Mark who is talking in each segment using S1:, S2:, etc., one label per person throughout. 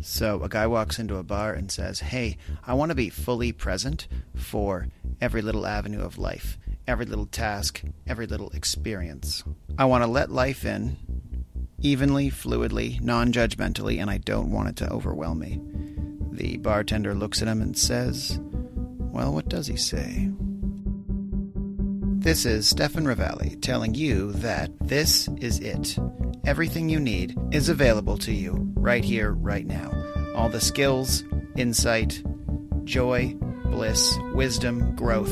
S1: So a guy walks into a bar and says, Hey, I want to be fully present for every little avenue of life, every little task, every little experience. I want to let life in evenly, fluidly, non judgmentally, and I don't want it to overwhelm me. The bartender looks at him and says, Well, what does he say? This is Stefan Ravalli telling you that this is it. Everything you need is available to you right here, right now. All the skills, insight, joy, bliss, wisdom, growth,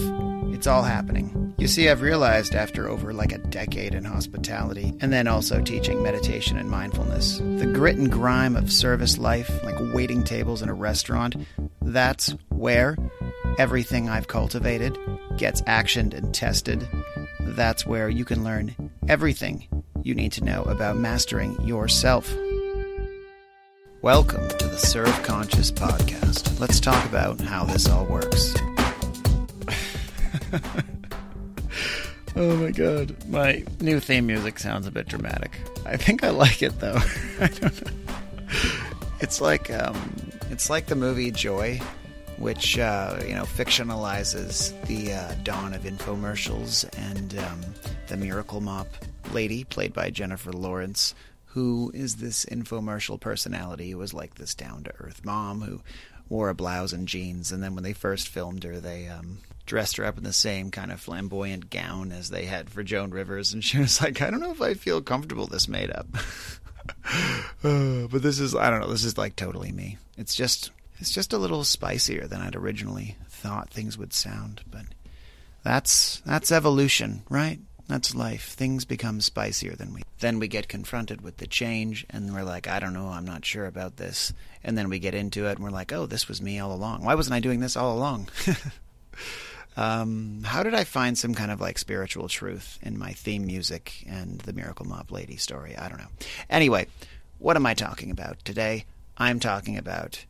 S1: it's all happening. You see, I've realized after over like a decade in hospitality, and then also teaching meditation and mindfulness, the grit and grime of service life, like waiting tables in a restaurant, that's where everything I've cultivated gets actioned and tested. That's where you can learn everything you need to know about mastering yourself. Welcome to the Serve Conscious podcast. Let's talk about how this all works. oh my god. My new theme music sounds a bit dramatic. I think I like it though. I don't know. It's like um it's like the movie Joy, which uh, you know fictionalizes the uh, dawn of infomercials and um, the Miracle Mop lady, played by Jennifer Lawrence, who is this infomercial personality who was like this down to earth mom who wore a blouse and jeans, and then when they first filmed her, they um, dressed her up in the same kind of flamboyant gown as they had for Joan Rivers, and she was like, "I don't know if I feel comfortable this made up." uh, but this is I don't know. This is like totally me. It's just it's just a little spicier than I'd originally thought things would sound. But that's that's evolution, right? That's life. Things become spicier than we. Then we get confronted with the change, and we're like, I don't know, I'm not sure about this. And then we get into it, and we're like, oh, this was me all along. Why wasn't I doing this all along? um, how did I find some kind of like spiritual truth in my theme music and the Miracle Mop Lady story? I don't know. Anyway, what am I talking about today? I'm talking about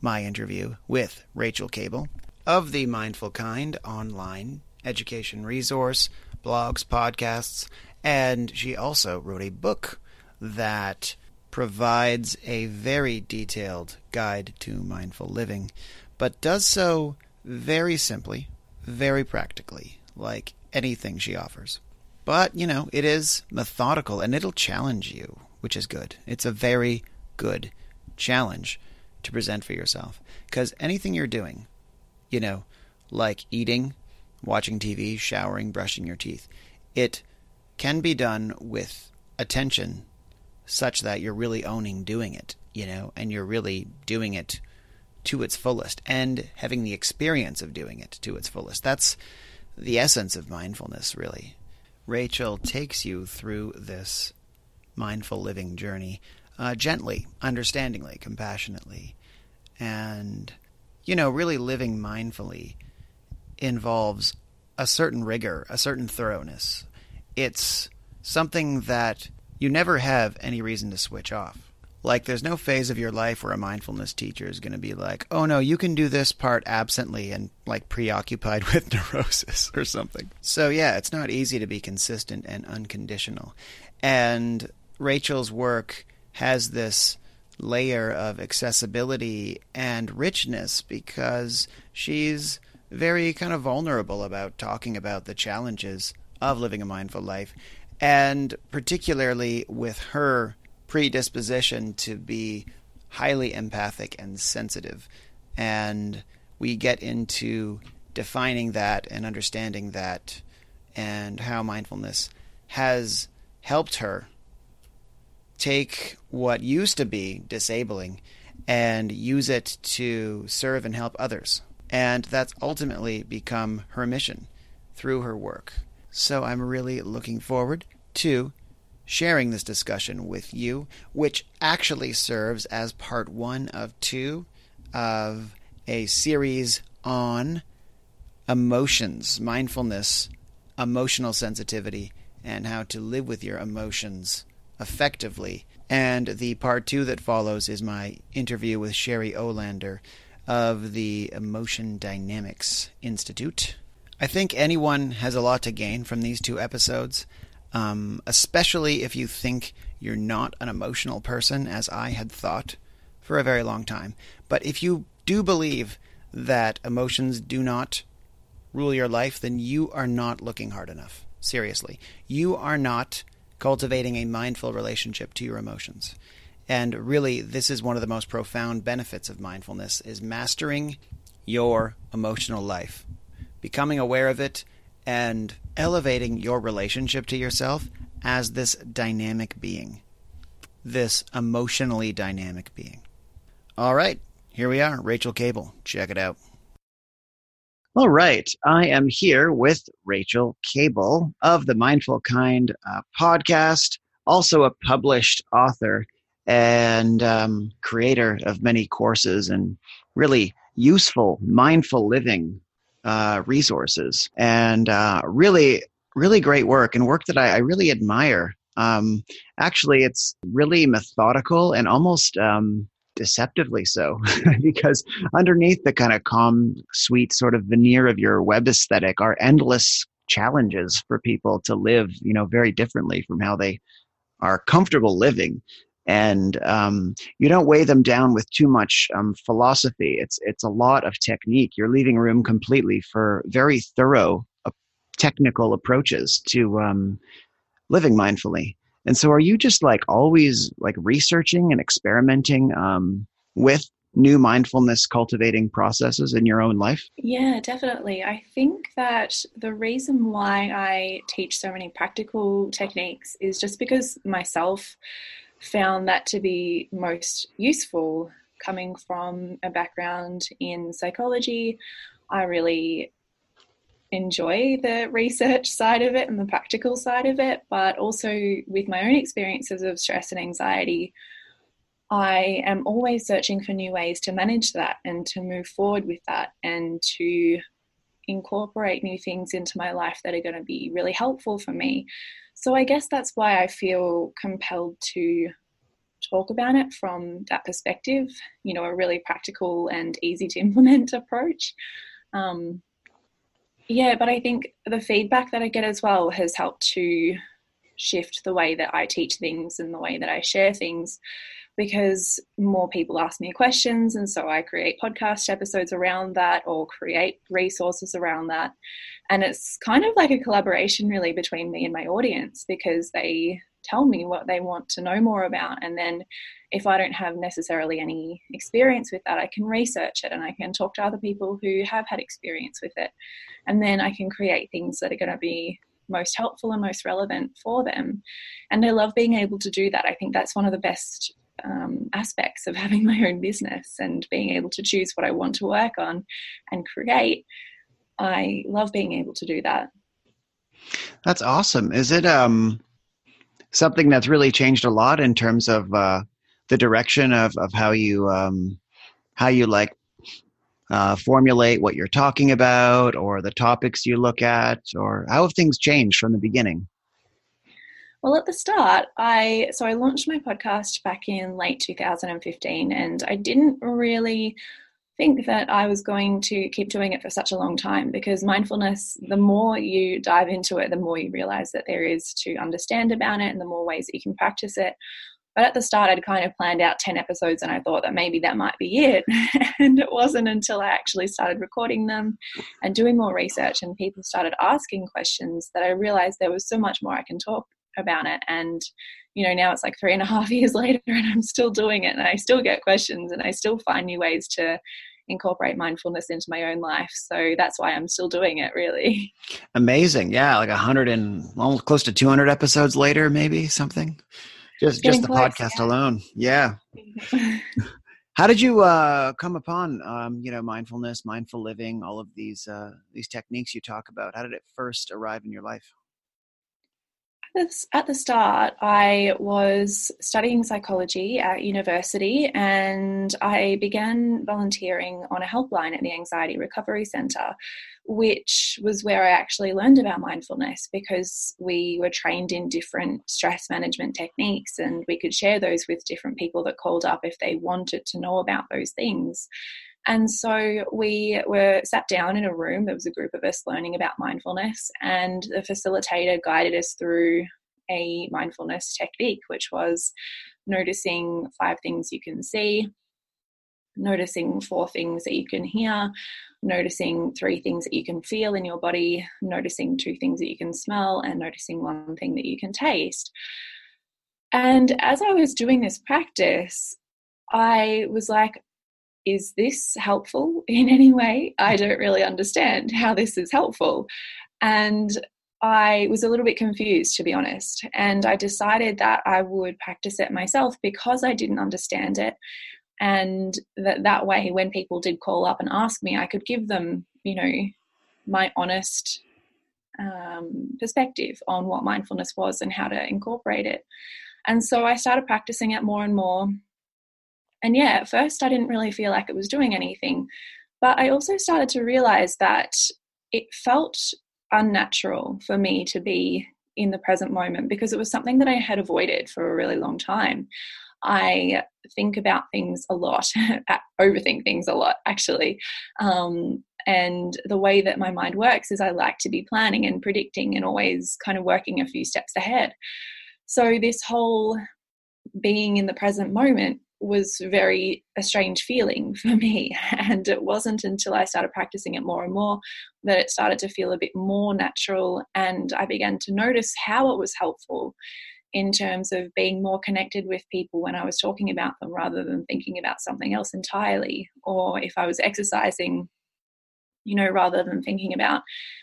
S1: my interview with Rachael Kable of the Mindful Kind online education resource, blogs, podcasts, and she also wrote a book that provides a very detailed guide to mindful living, but does so very simply, very practically, like anything she offers. But, you know, it is methodical and it'll challenge you, which is good. It's a very good challenge to present for yourself. Because anything you're doing, you know, like eating, watching TV, showering, brushing your teeth, it can be done with attention such that you're really owning doing it, you know, and you're really doing it to its fullest and having the experience of doing it to its fullest. That's the essence of mindfulness, really. Rachael takes you through this mindful living journey uh, gently, understandingly, compassionately, and, you know, really living mindfully involves a certain rigor, a certain thoroughness. It's something that you never have any reason to switch off. Like, there's no phase of your life where a mindfulness teacher is going to be like, oh no, you can do this part absently and like preoccupied with neurosis or something. So, yeah, it's not easy to be consistent and unconditional. And Rachael's work has this layer of accessibility and richness because she's very kind of vulnerable about talking about the challenges of living a mindful life, and particularly with her predisposition to be highly empathic and sensitive. And we get into defining that and understanding that and how mindfulness has helped her take what used to be disabling and use it to serve and help others. And that's ultimately become her mission through her work. So I'm really looking forward to sharing this discussion with you, which actually serves as part one of two of a series on emotions, mindfulness, emotional sensitivity, and how to live with your emotions effectively. And the part two that follows is my interview with Sherry Olander of the Emotion Dynamics Institute. I think anyone has a lot to gain from these two episodes, um, especially if you think you're not an emotional person, as I had thought for a very long time. But if you do believe that emotions do not rule your life, then you are not looking hard enough. Seriously. You are not cultivating a mindful relationship to your emotions. And really, this is one of the most profound benefits of mindfulness is mastering your emotional life, becoming aware of it, and elevating your relationship to yourself as this dynamic being, this emotionally dynamic being. All right, here we are, Rachael Kable. Check it out. All right, I am here with Rachael Kable of the Mindful Kind uh, podcast, also a published author and um, creator of many courses and really useful mindful living uh, resources and uh, really really great work and work that I, I really admire. Um, actually, it's really methodical and almost um, deceptively so, because underneath the kind of calm, sweet sort of veneer of your web aesthetic are endless challenges for people to live, you know, very differently from how they are comfortable living and um, you don't weigh them down with too much um, philosophy. It's it's a lot of technique. You're leaving room completely for very thorough uh, technical approaches to um, living mindfully. And so, are you just like always like researching and experimenting um, with new mindfulness cultivating processes in your own life?
S2: Yeah, definitely. I think that the reason why I teach so many practical techniques is just because myself found that to be most useful coming from a background in psychology. I really enjoy the research side of it and the practical side of it, but also with my own experiences of stress and anxiety, I am always searching for new ways to manage that and to move forward with that and to incorporate new things into my life that are going to be really helpful for me. So I guess that's why I feel compelled to talk about it from that perspective, you know, a really practical and easy to implement approach. Um, yeah, but I think the feedback that I get as well has helped to shift the way that I teach things and the way that I share things because more people ask me questions and so I create podcast episodes around that or create resources around that. And it's kind of like a collaboration really between me and my audience because they tell me what they want to know more about and then if I don't have necessarily any experience with that I can research it and I can talk to other people who have had experience with it. And then I can create things that are going to be most helpful and most relevant for them. And I love being able to do that. I think that's one of the best um, aspects of having my own business and being able to choose what I want to work on and create. I love being able to do that.
S1: That's awesome. Is it um, something that's really changed a lot in terms of uh, the direction of, of how you um, how you like uh, formulate what you're talking about or the topics you look at or how have things changed from the beginning?
S2: Well, at the start, I so I launched my podcast back in late 2015, and I didn't really think that I was going to keep doing it for such a long time because mindfulness, the more you dive into it, the more you realize that there is to understand about it and the more ways that you can practice it. But at the start, I'd kind of planned out 10 episodes and I thought that maybe that might be it. and it wasn't until I actually started recording them and doing more research and people started asking questions that I realized there was so much more I can talk about it. And you know now it's like three and a half years later and i'm still doing it and i still get questions and i still find new ways to incorporate mindfulness into my own life. So that's why i'm still doing it really.
S1: Amazing. Yeah like a hundred and almost close to 200 episodes later maybe something. Just just the close, podcast yeah. alone. Yeah. How did you uh, come upon um, you know mindfulness mindful living all of these uh, these techniques you talk about? How did it first arrive in your life
S2: at the start, I was studying psychology at university and I began volunteering on a helpline at the Anxiety Recovery Centre, which was where I actually learned about mindfulness because we were trained in different stress management techniques and we could share those with different people that called up if they wanted to know about those things. And so we were sat down in a room. There was a group of us learning about mindfulness, and the facilitator guided us through a mindfulness technique, which was noticing five things you can see, noticing four things that you can hear, noticing three things that you can feel in your body, noticing two things that you can smell, and noticing one thing that you can taste. And as I was doing this practice, I was like, is this helpful in any way? I don't really understand how this is helpful. And I was a little bit confused, to be honest. And I decided that I would practice it myself because I didn't understand it. And that, that way, when people did call up and ask me, I could give them, you know, my honest um, perspective on what mindfulness was and how to incorporate it. And so I started practicing it more and more. And yeah, at first I didn't really feel like it was doing anything. But I also started to realize that it felt unnatural for me to be in the present moment because it was something that I had avoided for a really long time. I think about things a lot, overthink things a lot, actually. Um, and the way that my mind works is I like to be planning and predicting and always kind of working a few steps ahead. So, this whole being in the present moment was very a strange feeling for me. And it wasn't until I started practicing it more and more that it started to feel a bit more natural. And I began to notice how it was helpful in terms of being more connected with people when I was talking about them rather than thinking about something else entirely. Or if I was exercising, you know, rather than thinking about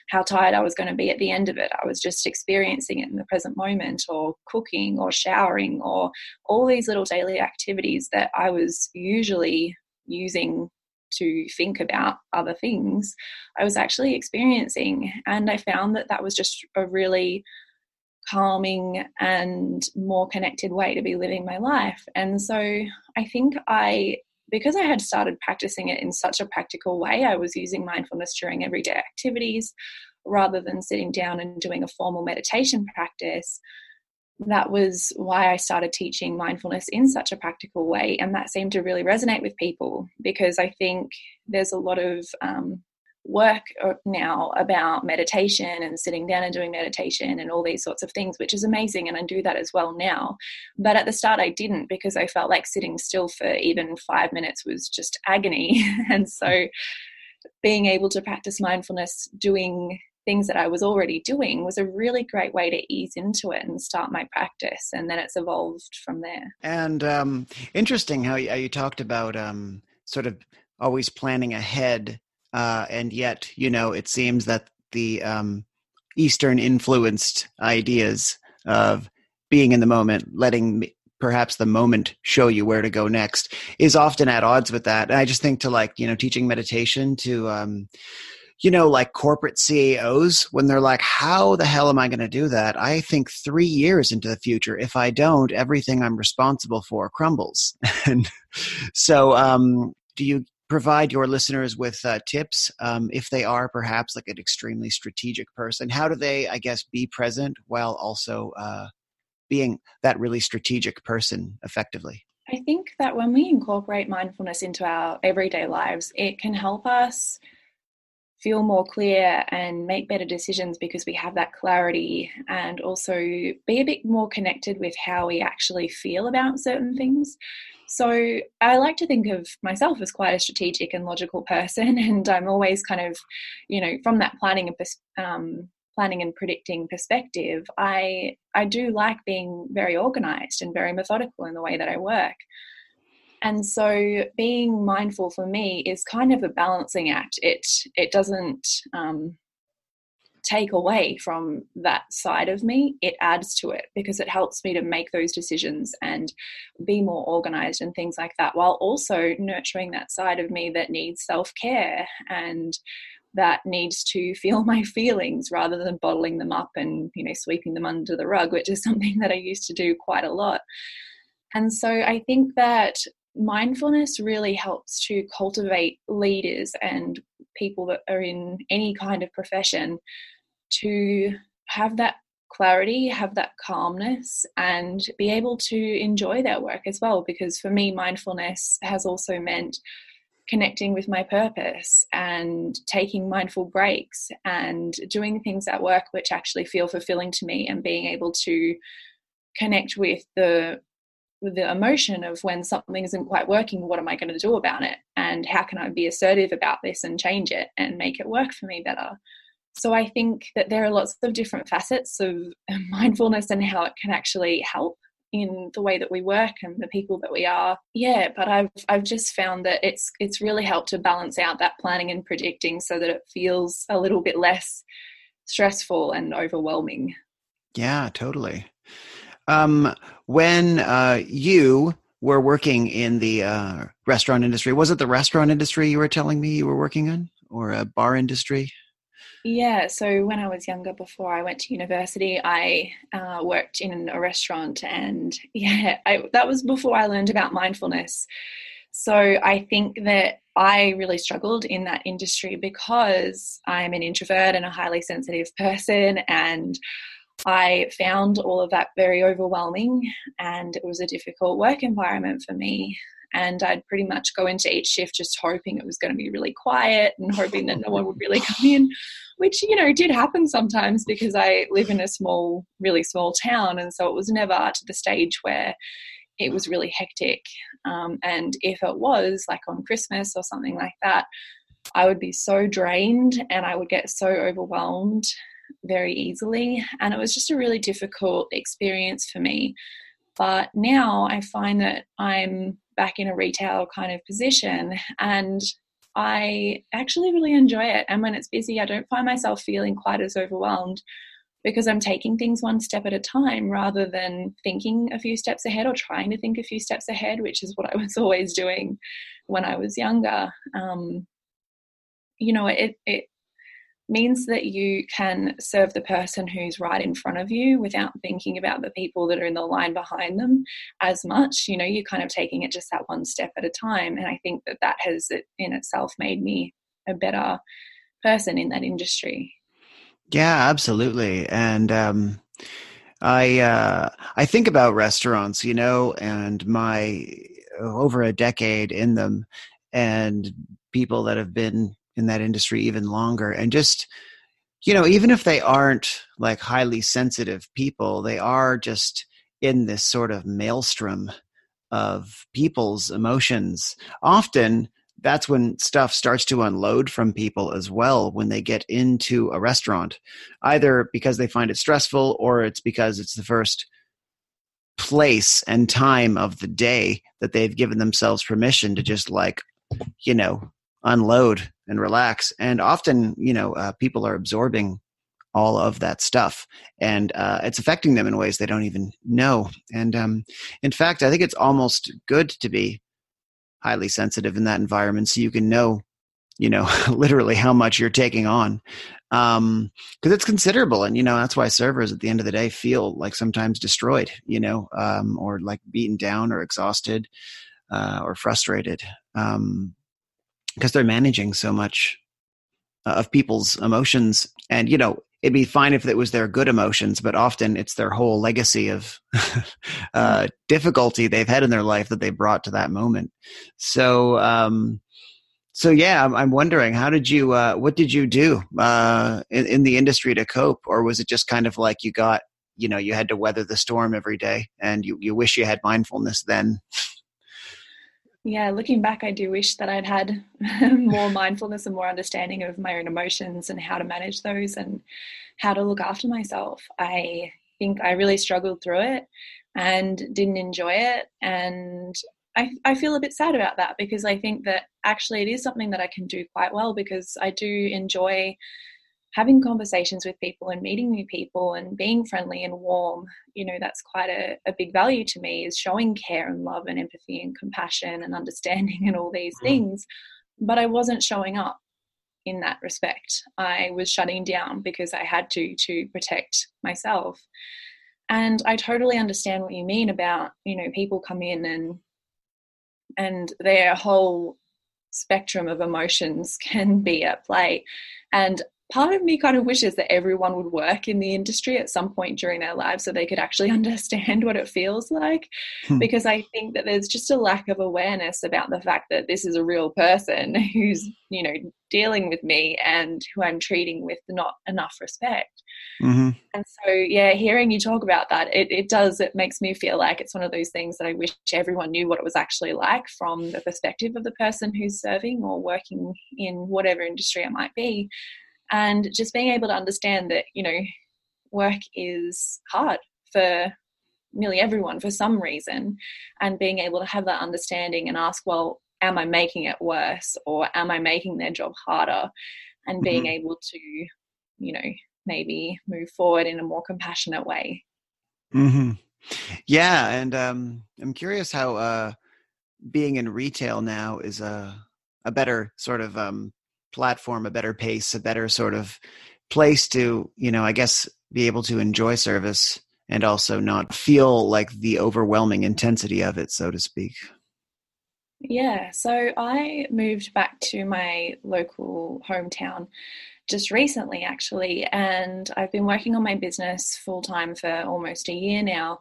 S2: how tired I was going to be at the end of it. I was just experiencing it in the present moment, or cooking, or showering, or all these little daily activities that I was usually using to think about other things, I was actually experiencing. And I found that that was just a really calming and more connected way to be living my life. And so I think I because I had started practicing it in such a practical way, I was using mindfulness during everyday activities rather than sitting down and doing a formal meditation practice. That was why I started teaching mindfulness in such a practical way. And that seemed to really resonate with people because I think there's a lot of um, work uh, now about meditation and sitting down and doing meditation and all these sorts of things, which is amazing. And I do that as well now. But at the start, I didn't because I felt like sitting still for even five minutes was just agony. and so being able to practice mindfulness doing things that I was already doing was a really great way to ease into it and start my practice. And then it's evolved from there.
S1: And um, interesting how you, how you talked about um, sort of always planning ahead uh, and yet you know it seems that the um, Eastern influenced ideas of being in the moment, letting perhaps the moment show you where to go next, is often at odds with that. And I just think to like you know teaching meditation to um, you know, like corporate CEOs, when they're like, how the hell am I going to do that? I think three years into the future, if I don't, everything I'm responsible for crumbles. and so, um, do you provide your listeners with uh, tips um, if they are perhaps like an extremely strategic person how do they i guess be present while also uh, being that really strategic person effectively
S2: i think that when we incorporate mindfulness into our everyday lives it can help us feel more clear and make better decisions because we have that clarity and also be a bit more connected with how we actually feel about certain things. So I like to think of myself as quite a strategic and logical person, and I'm always kind of, you know, from that planning and um, planning and predicting perspective, I I do like being very organized and very methodical in the way that I work. And so being mindful for me is kind of a balancing act. It it doesn't um, take away from that side of me, it adds to it because it helps me to make those decisions and be more organized and things like that, while also nurturing that side of me that needs self care and that needs to feel my feelings rather than bottling them up and you know sweeping them under the rug which is something that i used to do quite a lot. And so i think that mindfulness really helps to cultivate leaders and people that are in any kind of profession to have that clarity, have that calmness, and be able to enjoy their work as well. Because for me, mindfulness has also meant connecting with my purpose and taking mindful breaks and doing things at work which actually feel fulfilling to me and being able to connect with the the emotion of when something isn't quite working, what am I going to do about it? And how can I be assertive about this and change it and make it work for me better? So I think that there are lots of different facets of mindfulness and how it can actually help in the way that we work and the people that we are. Yeah, but I've I've just found that it's it's really helped to balance out that planning and predicting so that it feels a little bit less stressful and overwhelming.
S1: Yeah, totally. Um, when uh, you were working in the uh, restaurant industry, was it the restaurant industry you were telling me you were working in, or a bar industry?
S2: Yeah, so when I was younger, before I went to university, I uh, worked in a restaurant, and yeah, I, that was before I learned about mindfulness. So I think that I really struggled in that industry because I'm an introvert and a highly sensitive person, and I found all of that very overwhelming, and it was a difficult work environment for me. And I'd pretty much go into each shift just hoping it was going to be really quiet and hoping that no one would really come in, which, you know, did happen sometimes because I live in a small, really small town. And so it was never to the stage where it was really hectic. Um, and if it was, like on Christmas or something like that, I would be so drained and I would get so overwhelmed very easily. And it was just a really difficult experience for me. But now I find that I'm back in a retail kind of position and I actually really enjoy it. And when it's busy, I don't find myself feeling quite as overwhelmed because I'm taking things one step at a time rather than thinking a few steps ahead or trying to think a few steps ahead, which is what I was always doing when I was younger. Um, you know, it, it means that you can serve the person who's right in front of you without thinking about the people that are in the line behind them as much. You know, you're kind of taking it just that one step at a time. And I think that that has in itself made me a better person in that industry.
S1: Yeah, absolutely. And, um, I uh, I think about restaurants, you know, and my over a decade in them, and people that have been in that industry even longer. And just you know even if they aren't like highly sensitive people they are just in this sort of maelstrom of people's emotions. Often that's when stuff starts to unload from people as well when they get into a restaurant either because they find it stressful or it's because it's the first place and time of the day that they've given themselves permission to just like you know unload and relax. And often, you know, uh, people are absorbing all of that stuff and uh, it's affecting them in ways they don't even know. And um, in fact, I think it's almost good to be highly sensitive in that environment so you can know you know literally how much you're taking on because um, it's considerable and you know that's why servers at the end of the day feel like sometimes destroyed you know um, or like beaten down or exhausted uh, or frustrated um, because they're managing so much uh, of people's emotions. And you know it'd be fine if it was their good emotions but often it's their whole legacy of uh, difficulty they've had in their life that they brought to that moment. So um, so yeah I'm, I'm, wondering how did you uh, what did you do uh, in, in the industry to cope? Or was it just kind of like you got you know you had to weather the storm every day and you, you wish you had mindfulness then
S2: yeah, looking back, I do wish that I'd had more mindfulness and more understanding of my own emotions and how to manage those and how to look after myself. I think I really struggled through it and didn't enjoy it. And I, I feel a bit sad about that because I think that actually it is something that I can do quite well because I do enjoy having conversations with people and meeting new people and being friendly and warm, you know, that's quite a, a big value to me is showing care and love and empathy and compassion and understanding and all these mm. things. But I wasn't showing up in that respect. I was shutting down because I had to to protect myself. And I totally understand what you mean about, you know, people come in and and their whole spectrum of emotions can be at play. And part of me kind of wishes that everyone would work in the industry at some point during their lives so they could actually understand what it feels like. Hmm. Because I think that there's just a lack of awareness about the fact that this is a real person who's, you know, dealing with me and who I'm treating with not enough respect. Mm-hmm. And so, yeah, hearing you talk about that, it, it does, it makes me feel like it's one of those things that I wish everyone knew what it was actually like from the perspective of the person who's serving or working in whatever industry it might be and just being able to understand that you know work is hard for nearly everyone for some reason and being able to have that understanding and ask well am i making it worse or am i making their job harder and being mm-hmm. able to you know maybe move forward in a more compassionate way
S1: mm-hmm. yeah and um, i'm curious how uh, being in retail now is a a better sort of um, platform, a better pace, a better sort of place to, you know, I guess be able to enjoy service and also not feel like the overwhelming intensity of it, so to speak.
S2: Yeah, so I moved back to my local hometown just recently, actually, and I've been working on my business full time for almost a year now.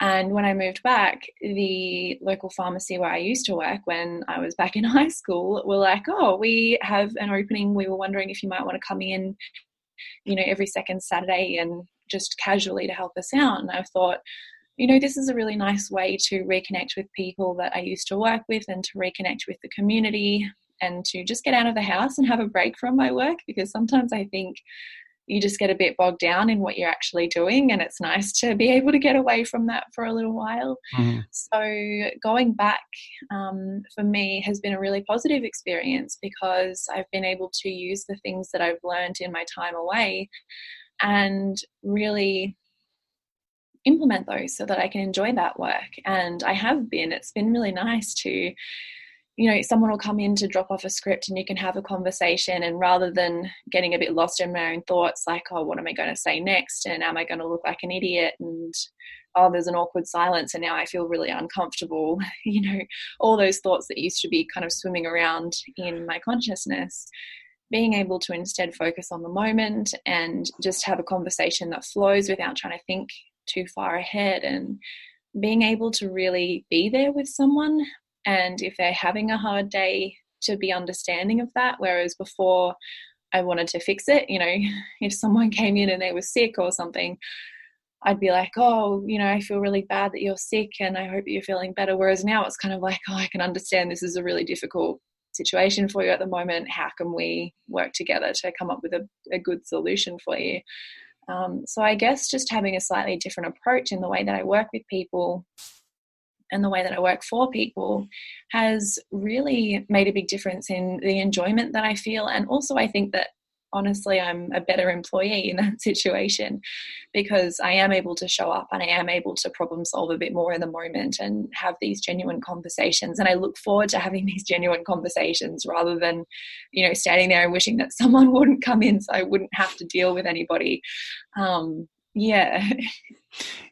S2: And when I moved back, the local pharmacy where I used to work when I was back in high school were like, oh, we have an opening. We were wondering if you might want to come in, you know, every second Saturday and just casually to help us out. And I thought, you know, this is a really nice way to reconnect with people that I used to work with and to reconnect with the community and to just get out of the house and have a break from my work because sometimes I think you just get a bit bogged down in what you're actually doing and it's nice to be able to get away from that for a little while. Mm-hmm. so going back um, for me has been a really positive experience because i've been able to use the things that i've learned in my time away and really implement those so that i can enjoy that work. And i have been. It's been really nice to you know, someone will come in to drop off a script and you can have a conversation. And rather than getting a bit lost in my own thoughts, like, oh, what am I going to say next? And am I going to look like an idiot? And oh, there's an awkward silence. And now I feel really uncomfortable. you know, all those thoughts that used to be kind of swimming around in my consciousness. Being able to instead focus on the moment and just have a conversation that flows without trying to think too far ahead and being able to really be there with someone and if they're having a hard day to be understanding of that. Whereas before i wanted to fix it you know if someone came in and they were sick or something i'd be like oh you know i feel really bad that you're sick and i hope you're feeling better. Whereas now it's kind of like oh i can understand this is a really difficult situation for you at the moment. How can we work together to come up with a, a good solution for you? Um, so i guess just having a slightly different approach in the way that i work with people and the way that I work for people has really made a big difference in the enjoyment that I feel. And also, I think that honestly, I'm a better employee in that situation because I am able to show up and I am able to problem solve a bit more in the moment and have these genuine conversations. And I look forward to having these genuine conversations rather than, you know, standing there and wishing that someone wouldn't come in so I wouldn't have to deal with anybody. Um, yeah.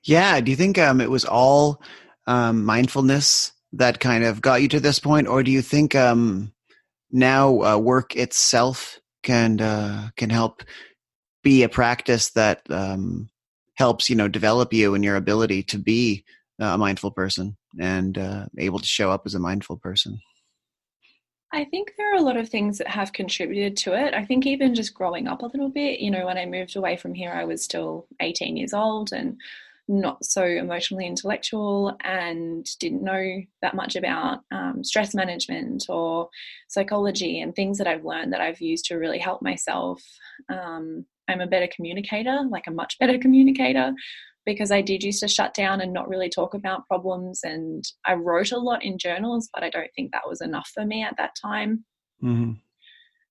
S1: Yeah. Do you think um, it was all um, mindfulness that kind of got you to this point, or do you think um, now uh, work itself can uh, can help be a practice that um, helps you know develop you and your ability to be a mindful person and uh, able to show up as a mindful person?
S2: I think there are a lot of things that have contributed to it. I think even just growing up a little bit, you know, when I moved away from here, I was still 18 years old and not so emotionally intellectual and didn't know that much about um, stress management or psychology and things that I've learned that I've used to really help myself. Um, I'm a better communicator, like a much better communicator, because I did used to shut down and not really talk about problems. And I wrote a lot in journals, but I don't think that was enough for me at that time. Mm-hmm.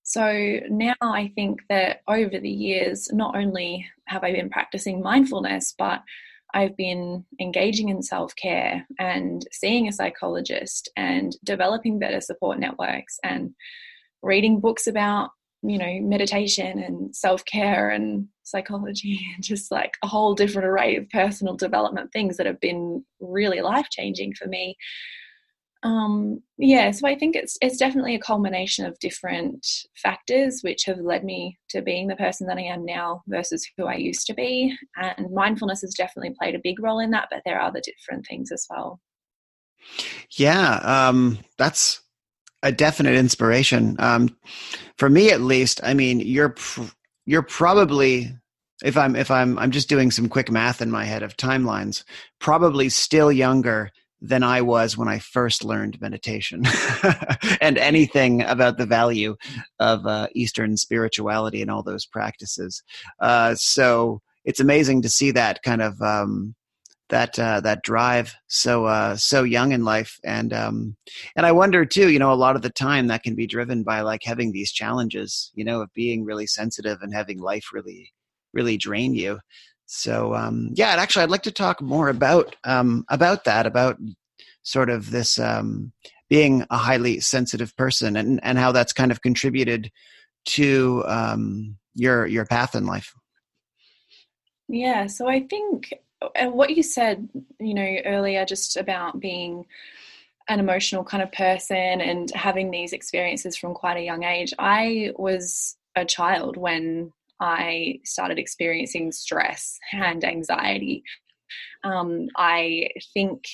S2: So now I think that over the years, not only have I been practicing mindfulness, but I've been engaging in self care and seeing a psychologist and developing better support networks and reading books about, you know, meditation and self care and psychology and just like a whole different array of personal development things that have been really life changing for me. Um, yeah, so I think it's it's definitely a culmination of different factors which have led me to being the person that I am now versus who I used to be. And mindfulness has definitely played a big role in that, but there are other different things as well.
S1: Yeah, um, that's a definite inspiration. Um, for me, at least. I mean, you're pr- you're probably if I'm if I'm I'm just doing some quick math in my head of timelines, probably still younger than I was when I first learned meditation and anything about the value of uh, Eastern spirituality and all those practices. Uh, so it's amazing to see that kind of um, that uh, that drive so uh, so young in life, and um, and I wonder too. You know, a lot of the time that can be driven by like having these challenges. You know, of being really sensitive and having life really really drain you. So um, yeah, actually, I'd like to talk more about um, about that, about sort of this um, being a highly sensitive person, and and how that's kind of contributed to um, your your path in life.
S2: Yeah, so I think what you said, you know, earlier, just about being an emotional kind of person and having these experiences from quite a young age. I was a child when I started experiencing stress and anxiety. Um, I think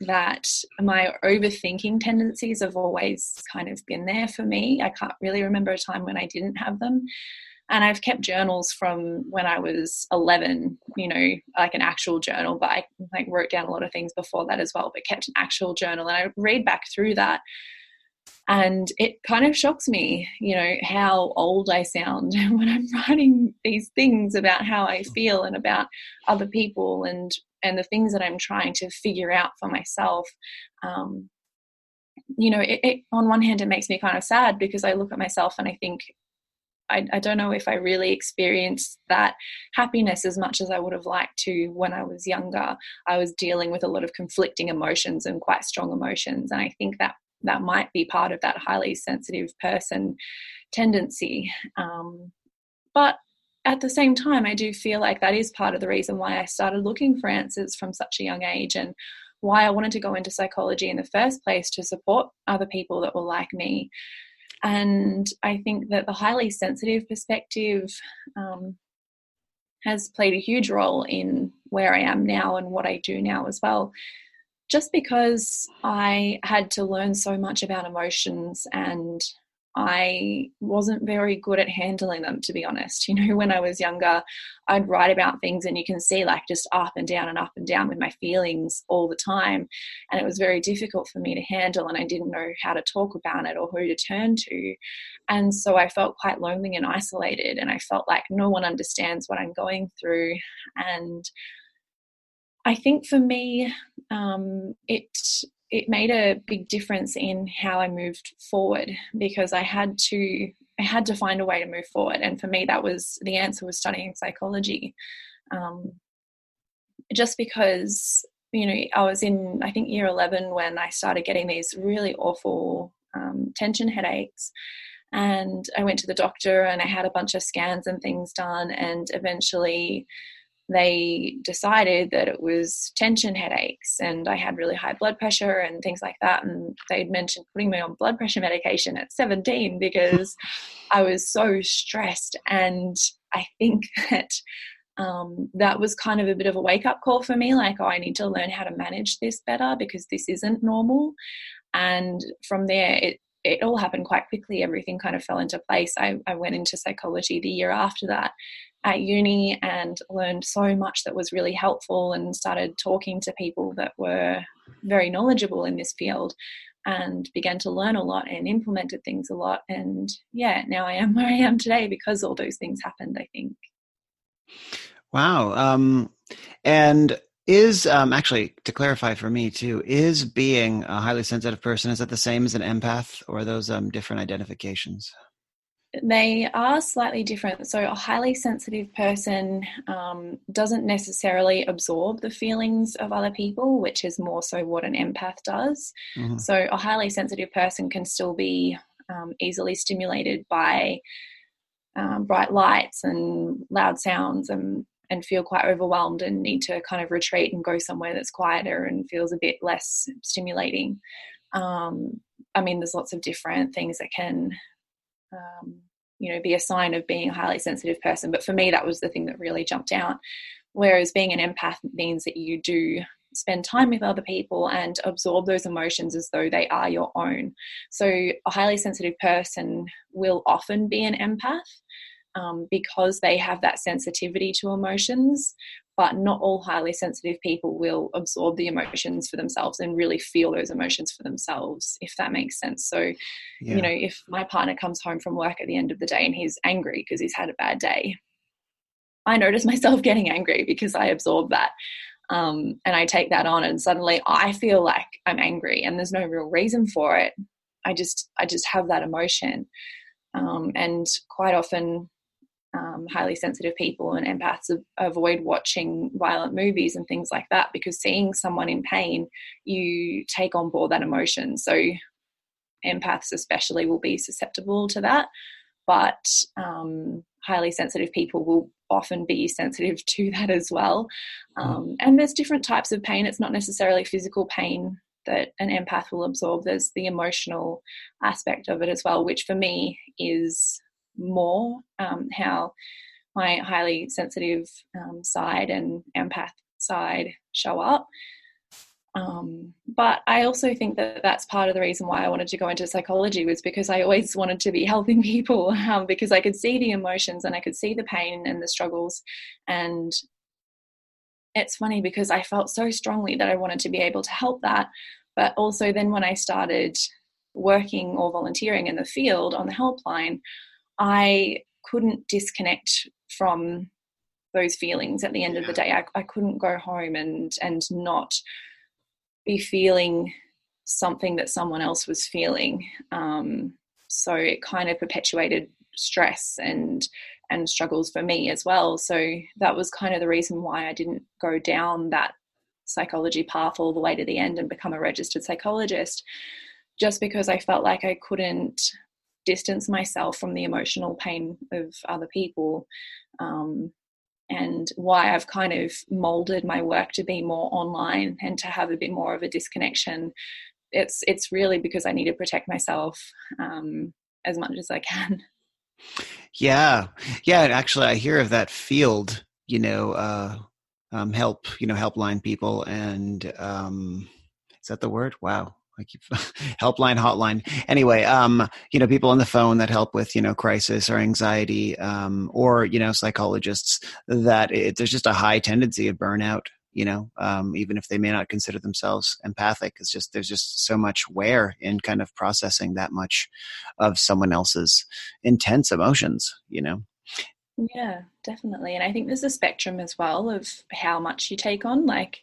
S2: that my overthinking tendencies have always kind of been there for me. I can't really remember a time when I didn't have them. And I've kept journals from when I was 11, you know, like an actual journal, but I like wrote down a lot of things before that as well, but kept an actual journal. And I read back through that and it kind of shocks me, you know, how old I sound when I'm writing these things about how I feel and about other people and and the things that I'm trying to figure out for myself. Um, you know, it, it, on one hand, it makes me kind of sad because I look at myself and I think, I, I, don't know if I really experienced that happiness as much as I would have liked to when I was younger. I was dealing with a lot of conflicting emotions and quite strong emotions. And I think that that might be part of that highly sensitive person tendency. Um, but at the same time, I do feel like that is part of the reason why I started looking for answers from such a young age and why I wanted to go into psychology in the first place to support other people that were like me. And I think that the highly sensitive perspective um, has played a huge role in where I am now and what I do now as well just because I had to learn so much about emotions and I wasn't very good at handling them, to be honest. You know, when I was younger, I'd write about things and you can see like just up and down and up and down with my feelings all the time. And it was very difficult for me to handle, and I didn't know how to talk about it or who to turn to. And so I felt quite lonely and isolated, and I felt like no one understands what I'm going through. And I think for me, um, it it made a big difference in how I moved forward because I had to I had to find a way to move forward, and for me, that was the answer was studying psychology. Um, just because you know I was in I think year eleven when I started getting these really awful um, tension headaches, and I went to the doctor and I had a bunch of scans and things done, and eventually they decided that it was tension headaches and I had really high blood pressure and things like that. And they'd mentioned putting me on blood pressure medication at 17 because I was so stressed. And I think that um, that was kind of a bit of a wake up call for me like, oh, I need to learn how to manage this better because this isn't normal. And from there, it it all happened quite quickly. Everything kind of fell into place. I, I went into psychology the year after that at uni and learned so much that was really helpful and started talking to people that were very knowledgeable in this field and began to learn a lot and implemented things a lot. And yeah, now I am where I am today because all those things happened, I think.
S1: Wow. Um, and is um, actually to clarify for me too is being a highly sensitive person is that the same as an empath or those um, different identifications
S2: they are slightly different. So, a highly sensitive person um, doesn't necessarily absorb the feelings of other people, which is more so what an empath does. Mm-hmm. So, a highly sensitive person can still be um, easily stimulated by um, bright lights and loud sounds and and feel quite overwhelmed and need to kind of retreat and go somewhere that's quieter and feels a bit less stimulating. Um, I mean, there's lots of different things that can, um, you know, be a sign of being a highly sensitive person. But for me, that was the thing that really jumped out. Whereas being an empath means that you do spend time with other people and absorb those emotions as though they are your own. So, a highly sensitive person will often be an empath um, because they have that sensitivity to emotions. But not all highly sensitive people will absorb the emotions for themselves and really feel those emotions for themselves, if that makes sense. So, yeah. you know, if my partner comes home from work at the end of the day and he's angry because he's had a bad day, I notice myself getting angry because I absorb that. Um, and I take that on, and suddenly I feel like I'm angry, and there's no real reason for it. I just I just have that emotion, um, and quite often, um, highly sensitive people and empaths avoid watching violent movies and things like that because seeing someone in pain, you take on board that emotion. So, empaths especially will be susceptible to that, but um, highly sensitive people will often be sensitive to that as well. Mm. Um, and there's different types of pain. It's not necessarily physical pain that an empath will absorb. There's the emotional aspect of it as well, which for me is more um, how my highly sensitive um, side and empath side show up. Um, but I also think that that's part of the reason why I wanted to go into psychology was because I always wanted to be helping people um, because I could see the emotions and I could see the pain and the struggles. And it's funny because I felt so strongly that I wanted to be able to help that. But also, then when I started working or volunteering in the field on the helpline, I couldn't disconnect from those feelings at the end of the day. I, I couldn't go home and and not be feeling something that someone else was feeling. Um, so it kind of perpetuated stress and and struggles for me as well. So that was kind of the reason why I didn't go down that psychology path all the way to the end and become a registered psychologist, just because I felt like I couldn't distance myself from the emotional pain of other people. Um, and why I've kind of molded my work to be more online and to have a bit more of a disconnection. It's it's really because I need to protect myself um, as much as I can.
S1: Yeah, yeah. Actually, I hear of that field. You know, uh, um, help. You know, helpline people, and um, is that the word? Wow, I keep helpline, hotline. Anyway, um, you know, people on the phone that help with you know crisis or anxiety, um, or you know, psychologists that it, there's just a high tendency of burnout. You know, um, even if they may not consider themselves empathic, it's just there's just so much wear in kind of processing that much of someone else's intense emotions. You know.
S2: Yeah, definitely, and I think there's a spectrum as well of how much you take on. Like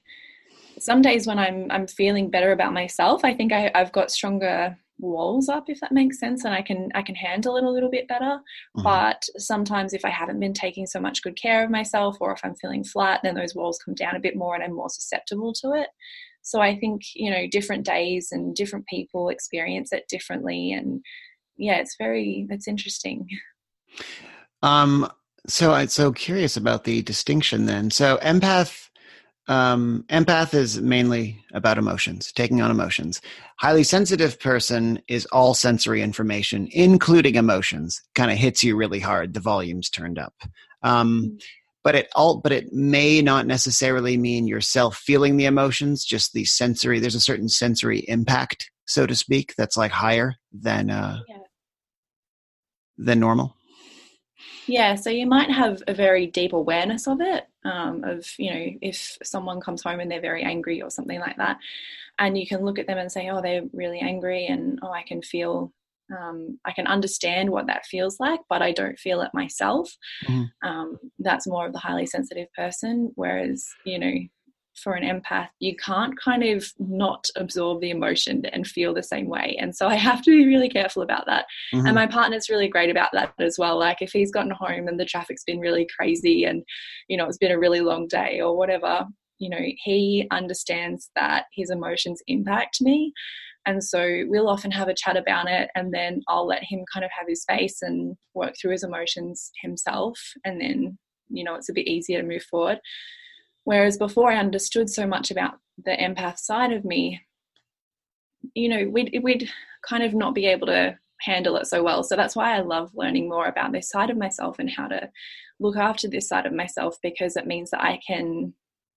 S2: some days when I'm I'm feeling better about myself, I think I, I've got stronger walls up if that makes sense and i can i can handle it a little bit better. Mm-hmm. but sometimes if i haven't been taking so much good care of myself or if i'm feeling flat then those walls come down a bit more and i'm more susceptible to it. So i think you know different days and different people experience it differently and yeah it's very it's interesting.
S1: Um so i'm so curious about the distinction then. So empath um, empath is mainly about emotions, taking on emotions. Highly sensitive person is all sensory information, including emotions. Kind of hits you really hard. The volume's turned up. Um, mm. but it all, but it may not necessarily mean yourself feeling the emotions. Just the sensory. There's a certain sensory impact, so to speak, that's like higher than uh, yeah. than normal.
S2: Yeah, so you might have a very deep awareness of it, um, of, you know, if someone comes home and they're very angry or something like that, and you can look at them and say, oh, they're really angry, and oh, I can feel, um, I can understand what that feels like, but I don't feel it myself. Mm-hmm. Um, that's more of the highly sensitive person, whereas, you know, for an empath, you can't kind of not absorb the emotion and feel the same way. And so I have to be really careful about that. Mm-hmm. And my partner's really great about that as well. Like if he's gotten home and the traffic's been really crazy and, you know, it's been a really long day or whatever, you know, he understands that his emotions impact me. And so we'll often have a chat about it, and then I'll let him kind of have his space and work through his emotions himself. And then, you know, it's a bit easier to move forward. Whereas before I understood so much about the empath side of me, you know, we'd, we'd kind of not be able to handle it so well. So that's why I love learning more about this side of myself and how to look after this side of myself because it means that I can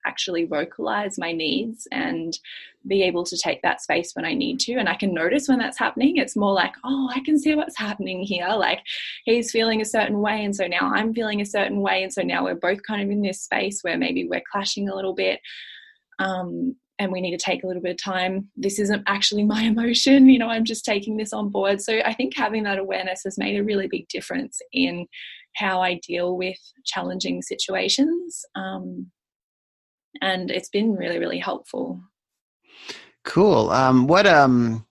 S2: actually vocalize my needs and be able to take that space when I need to. And I can notice when that's happening. It's more like, oh, I can see what's happening here. Like he's feeling a certain way. And so now I'm feeling a certain way. And so now we're both kind of in this space where maybe we're clashing a little bit. Um, and we need to take a little bit of time. This isn't actually my emotion, you know, I'm just taking this on board. So I think having that awareness has made a really big difference in how I deal with challenging situations. Um, and it's been really, really helpful.
S1: Cool. Um, what um,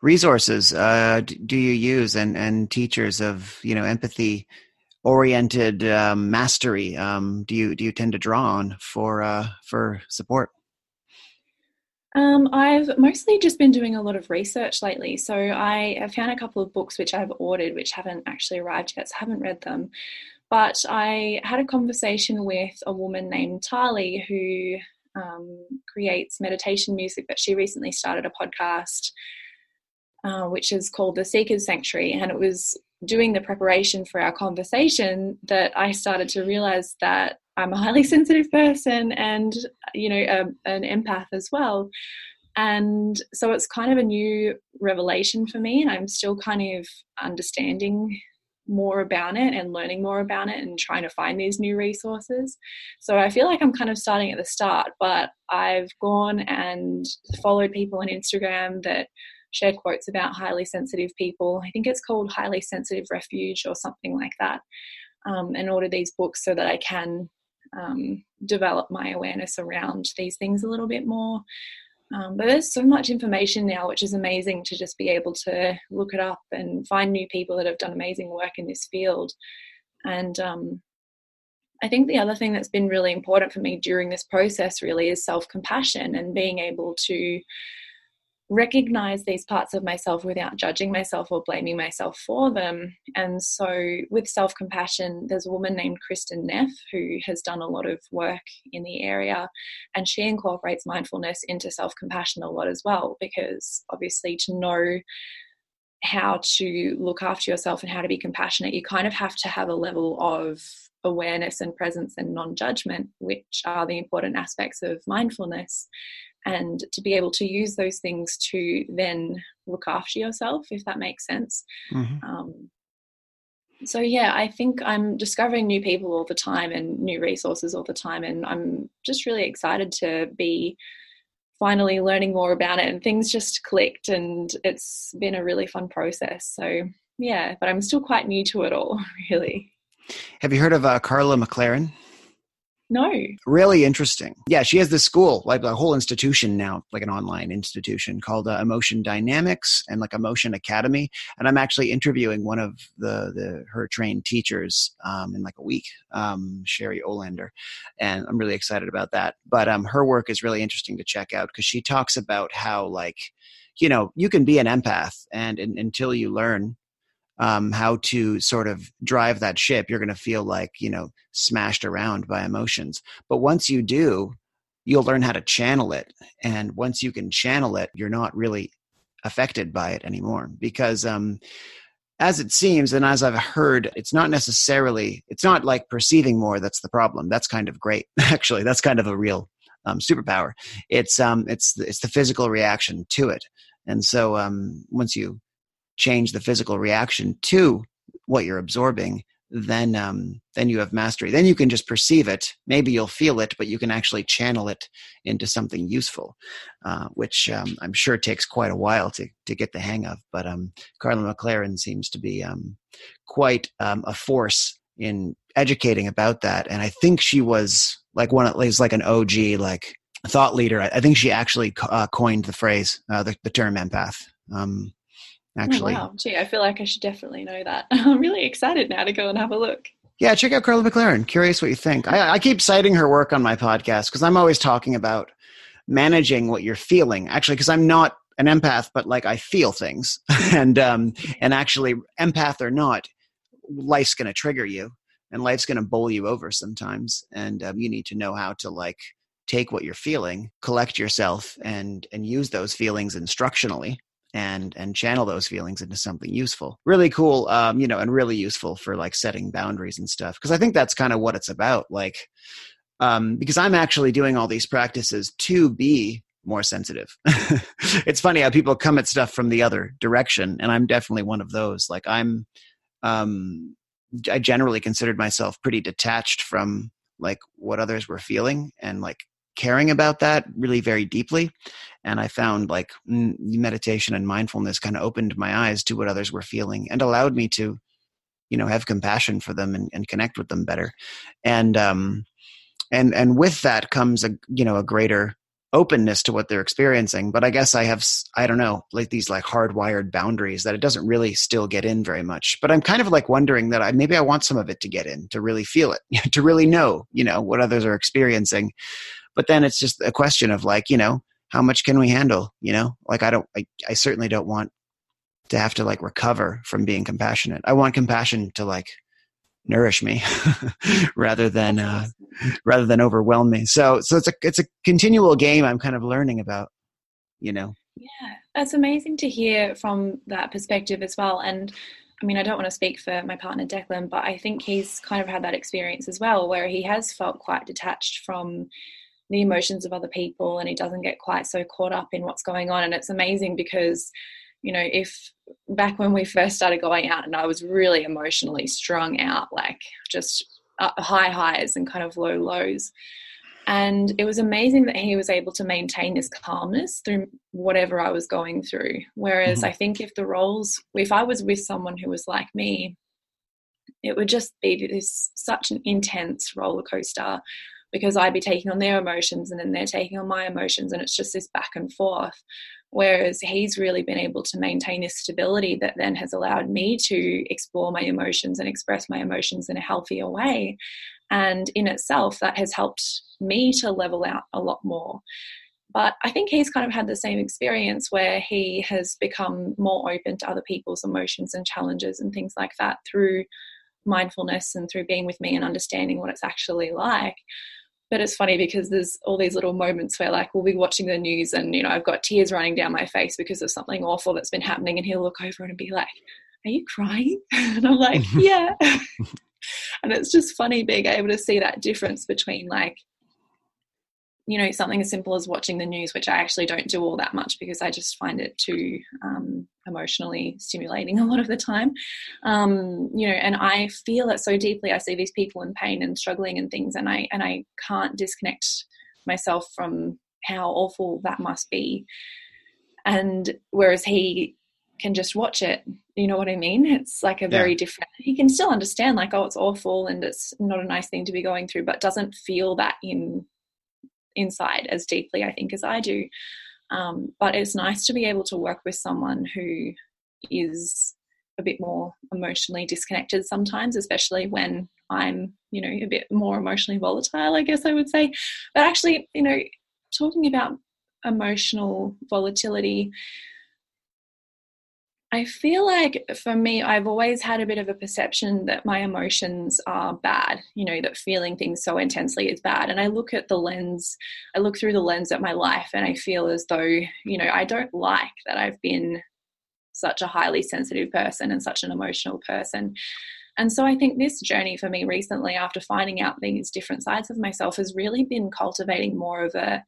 S1: resources uh, do you use and, and teachers of, you know, empathy oriented um, mastery um, do you do you tend to draw on for uh, for support?
S2: Um, I've mostly just been doing a lot of research lately. So I have found a couple of books which I've ordered, which haven't actually arrived yet, so I haven't read them. But I had a conversation with a woman named Tali who um, creates meditation music, but she recently started a podcast. Uh, which is called the Seeker's Sanctuary. And it was doing the preparation for our conversation that I started to realize that I'm a highly sensitive person and, you know, a, an empath as well. And so it's kind of a new revelation for me, and I'm still kind of understanding more about it and learning more about it and trying to find these new resources. So I feel like I'm kind of starting at the start, but I've gone and followed people on Instagram that share quotes about highly sensitive people. I think it's called Highly Sensitive Refuge or something like that. Um, and order these books so that I can um, develop my awareness around these things a little bit more. Um, but there's so much information now, which is amazing to just be able to look it up and find new people that have done amazing work in this field. And um, I think the other thing that's been really important for me during this process really is self compassion and being able to recognize these parts of myself without judging myself or blaming myself for them. And so, with self compassion, there's a woman named Kristin Neff who has done a lot of work in the area, and she incorporates mindfulness into self compassion a lot as well, because obviously, to know how to look after yourself and how to be compassionate, you kind of have to have a level of awareness and presence and non judgment, which are the important aspects of mindfulness and to be able to use those things to then look after yourself, if that makes sense. Mm-hmm. Um, so yeah, I think I'm discovering new people all the time and new resources all the time, and I'm just really excited to be finally learning more about it. And things just clicked, and it's been a really fun process. So yeah, but I'm still quite new to it all, really.
S1: Have you heard of uh, Karla McLaren?
S2: No.
S1: Really interesting. Yeah, she has this school, like a whole institution now, like an online institution called uh, Emotion Dynamics and like Emotion Academy. And I'm actually interviewing one of the, the her trained teachers um, in like a week, um, Sherry Olander, and I'm really excited about that. But um, her work is really interesting to check out because she talks about how like you know you can be an empath and, and until you learn um, how to sort of drive that ship, you're going to feel like, you know, smashed around by emotions. But once you do, you'll learn how to channel it. And once you can channel it, you're not really affected by it anymore. Because, um, as it seems and as i've heard it's not necessarily it's not like perceiving more that's the problem. That's kind of great actually. That's kind of a real um, superpower. It's um it's it's the physical reaction to it. And so um once you change the physical reaction to what you're absorbing, then um, then you have mastery. Then you can just perceive it. Maybe you'll feel it, but you can actually channel it into something useful, uh, which um, I'm sure takes quite a while to to get the hang of. But um, Karla McLaren seems to be um, quite um, a force in educating about that, and I think she was like one of least like an OG like thought leader. I, think she actually uh, coined the phrase, uh, the, the term empath. Oh, actually. Oh,
S2: wow. Gee, I feel like I should definitely know that. I'm really excited now to go and have a look.
S1: Yeah, check out Karla McLaren. Curious what you think. I, I keep citing her work on my podcast because I'm always talking about managing what you're feeling. Actually, because I'm not an empath, but like I feel things, and um, and actually, empath or not, life's going to trigger you, and life's going to bowl you over sometimes, and um, you need to know how to like take what you're feeling, collect yourself, and and use those feelings instructionally, and and channel those feelings into something useful. Really cool, um, you know, and really useful for like setting boundaries and stuff. Because I think that's kind of what it's about. Like, um, because I'm actually doing all these practices to be more sensitive. it's funny how people come at stuff from the other direction, and I'm definitely one of those. Like I'm, um, I generally considered myself pretty detached from like what others were feeling and like caring about that really very deeply. And I found like meditation and mindfulness kind of opened my eyes to what others were feeling and allowed me to, you know, have compassion for them and, and connect with them better. And um, and and with that comes a you know a greater openness to what they're experiencing but i guess i have i don't know like these like hardwired boundaries that it doesn't really still get in very much but i'm kind of like wondering that i maybe i want some of it to get in to really feel it to really know you know what others are experiencing but then it's just a question of like you know how much can we handle you know like i don't i, I certainly don't want to have to like recover from being compassionate i want compassion to like nourish me rather than uh, rather than overwhelm me. So so it's a it's a continual game I'm kind of learning about, you know.
S2: Yeah, that's amazing to hear from that perspective as well. And I mean, I don't want to speak for my partner Declan, but I think he's kind of had that experience as well, where he has felt quite detached from the emotions of other people, and he doesn't get quite so caught up in what's going on. And it's amazing because you know, if back when we first started going out and I was really emotionally strung out, like just high highs and kind of low lows. And it was amazing that he was able to maintain this calmness through whatever I was going through. Whereas mm-hmm. I think if the roles, if I was with someone who was like me, it would just be this such an intense roller coaster because I'd be taking on their emotions and then they're taking on my emotions, and it's just this back and forth. Whereas he's really been able to maintain this stability that then has allowed me to explore my emotions and express my emotions in a healthier way. And in itself, that has helped me to level out a lot more. But I think he's kind of had the same experience where he has become more open to other people's emotions and challenges and things like that through mindfulness and through being with me and understanding what it's actually like but it's funny because there's all these little moments where like we'll be watching the news and you know I've got tears running down my face because of something awful that's been happening and he'll look over and be like are you crying? And I'm like yeah. And it's just funny being able to see that difference between like you know something as simple as watching the news which i actually don't do all that much because i just find it too um, emotionally stimulating a lot of the time. Um, you know and i feel it so deeply. I see these people in pain and struggling and things and i and i can't disconnect myself from how awful that must be. And whereas he can just watch it you know what i mean? It's like a very yeah. different he can still understand like oh it's awful and it's not a nice thing to be going through but doesn't feel that in inside as deeply, I think, as I do. Um, but it's nice to be able to work with someone who is a bit more emotionally disconnected sometimes, especially when I'm, you know, a bit more emotionally volatile, I guess I would say. But actually, you know, talking about emotional volatility, I feel like for me, I've always had a bit of a perception that my emotions are bad, you know, that feeling things so intensely is bad. And I look at the lens, I look through the lens at my life and I feel as though, you know, I don't like that I've been such a highly sensitive person and such an emotional person. And so I think this journey for me recently, after finding out these different sides of myself, has really been cultivating more of a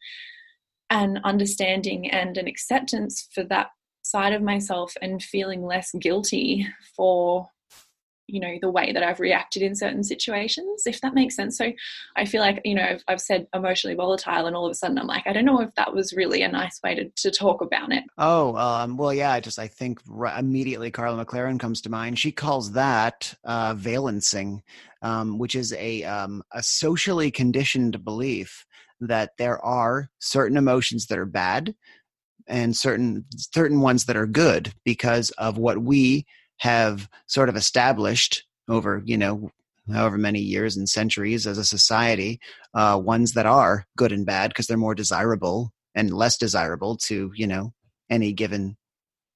S2: an understanding and an acceptance for that side of myself and feeling less guilty for you know the way that i've reacted in certain situations if that makes sense. So i feel like you know i've, I've said emotionally volatile and all of a sudden i'm like i don't know if that was really a nice way to, to talk about it.
S1: Oh um, well yeah i just i think right, immediately karla mclaren comes to mind. She calls that uh, valencing um, which is a um, a socially conditioned belief that there are certain emotions that are bad and certain certain ones that are good because of what we have sort of established over you know however many years and centuries as a society uh, ones that are good and bad because they're more desirable and less desirable to you know any given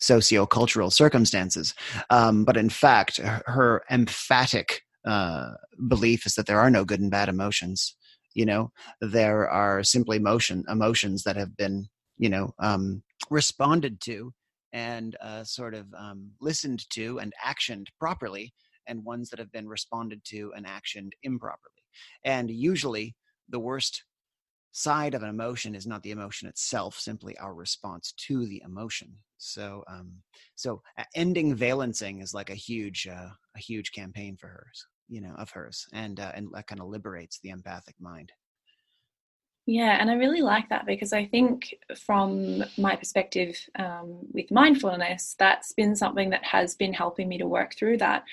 S1: socio-cultural circumstances. Um, but in fact her emphatic uh, belief is that there are no good and bad emotions. You know there are simply motion emotions that have been you know um, responded to and uh, sort of um, listened to and actioned properly and ones that have been responded to and actioned improperly. And usually the worst side of an emotion is not the emotion itself simply our response to the emotion. So um so uh, ending valencing is like a huge uh, a huge campaign for hers you know of hers and uh, and that kind of liberates the empathic mind
S2: yeah and i really like that because i think from my perspective um, with mindfulness that's been something that has been helping me to work through that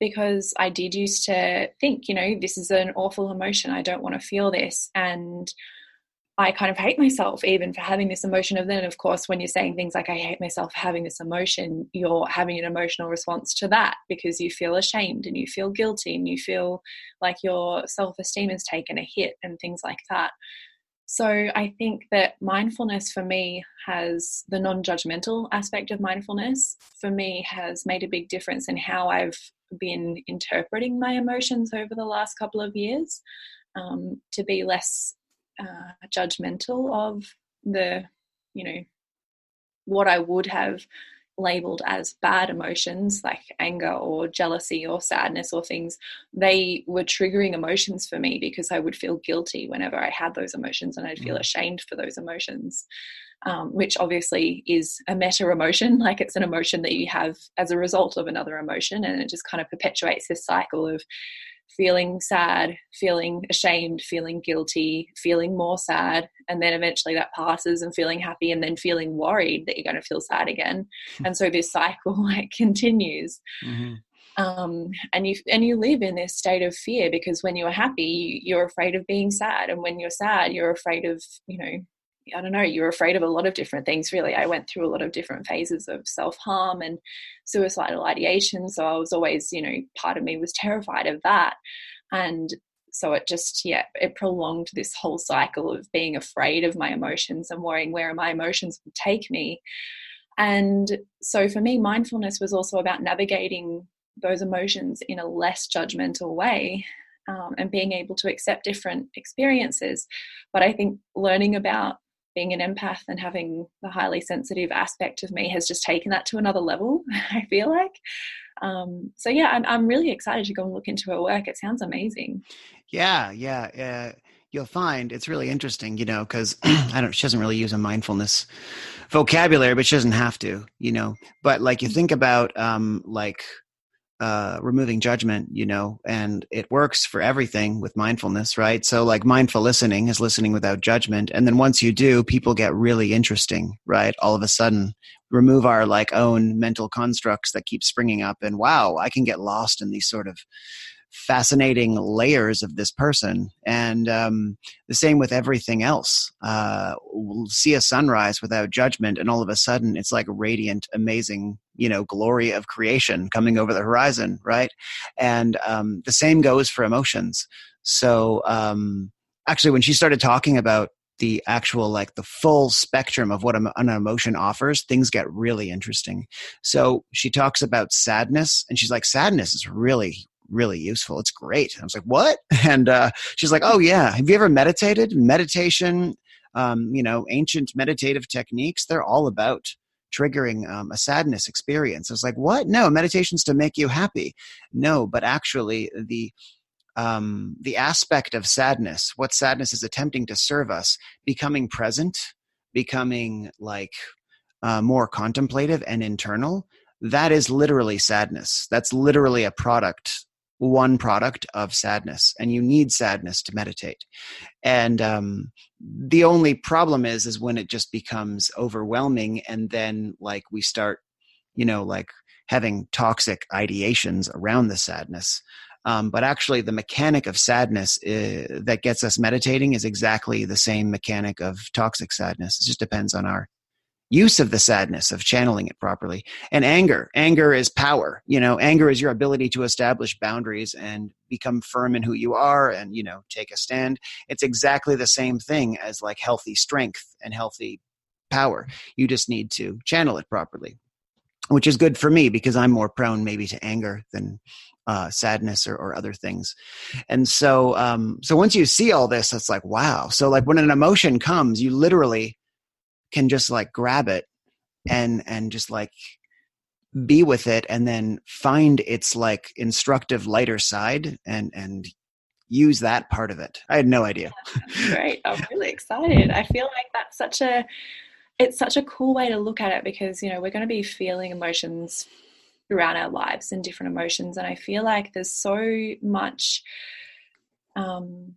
S2: because I did used to think, you know, this is an awful emotion. I don't want to feel this. And I kind of hate myself even for having this emotion. And then, of course, when you're saying things like, I hate myself having this emotion, you're having an emotional response to that because you feel ashamed and you feel guilty and you feel like your self esteem has taken a hit and things like that. So I think that mindfulness for me has the non judgmental aspect of mindfulness for me has made a big difference in how I've been interpreting my emotions over the last couple of years um, to be less uh, judgmental of the, you know, what I would have labeled as bad emotions like anger or jealousy or sadness or things they were triggering emotions for me because i would feel guilty whenever i had those emotions and i'd feel mm. ashamed for those emotions um, which obviously is a meta emotion, like it's an emotion that you have as a result of another emotion, and it just kind of perpetuates this cycle of feeling sad, feeling ashamed, feeling guilty, feeling more sad, and then eventually that passes and feeling happy and then feeling worried that you're going to feel sad again. Hmm. and so this cycle like continues. Mm-hmm. Um, and you and you live in this state of fear because when you're happy, you're afraid of being sad, and when you're sad, you're afraid of you know I don't know, you're afraid of a lot of different things, really. I went through a lot of different phases of self harm and suicidal ideation. So I was always, you know, part of me was terrified of that. And so it just, yeah, it prolonged this whole cycle of being afraid of my emotions and worrying where my emotions would take me. And so for me, mindfulness was also about navigating those emotions in a less judgmental way um, and being able to accept different experiences. But I think learning about being an empath and having the highly sensitive aspect of me has just taken that to another level, I feel like. Um, so, yeah, I'm, I'm really excited to go and look into her work. It sounds amazing.
S1: Yeah, yeah. Uh, you'll find it's really interesting, you know, because I don't, she doesn't really use a mindfulness vocabulary, but she doesn't have to, you know. But like you think about, um, like, uh, removing judgment, you know, and it works for everything with mindfulness, right? So, like, mindful listening is listening without judgment. And then once you do, people get really interesting, right? All of a sudden, remove our like own mental constructs that keep springing up, and wow, I can get lost in these sort of fascinating layers of this person. And um, the same with everything else. Uh, we'll see a sunrise without judgment, and all of a sudden it's like radiant, amazing, you know, glory of creation coming over the horizon, right? And um, the same goes for emotions. So um, actually, when she started talking about the actual like the full spectrum of what an emotion offers things get really interesting so she talks about sadness and she's like sadness is really really useful. It's great. I was like, what? And uh, she's like, oh yeah. Have you ever meditated? Meditation, um, you know, ancient meditative techniques. They're all about triggering um, a sadness experience. I was like, what? No, meditation's to make you happy. No, but actually the um, the aspect of sadness, what sadness is attempting to serve us, becoming present, becoming like uh, more contemplative and internal, that is literally sadness. That's literally a product one product of sadness and you need sadness to meditate and um, the only problem is is when it just becomes overwhelming and then like we start you know like having toxic ideations around the sadness. Um, but actually the mechanic of sadness uh, that gets us meditating is exactly the same mechanic of toxic sadness. It just depends on our use of the sadness of channeling it properly and anger anger is power you know anger is your ability to establish boundaries and become firm in who you are and you know take a stand it's exactly the same thing as like healthy strength and healthy power you just need to channel it properly which is good for me because I'm more prone maybe to anger than uh, sadness or, or, other things. And so, um, so once you see all this, it's like, wow. So like when an emotion comes, you literally can just like grab it and, and just like be with it and then find its like instructive lighter side and, and use that part of it. I had no idea.
S2: Great. I'm really excited. I feel like that's such a, it's such a cool way to look at it because, you know, we're going to be feeling emotions throughout our lives and different emotions. And I feel like there's so much um,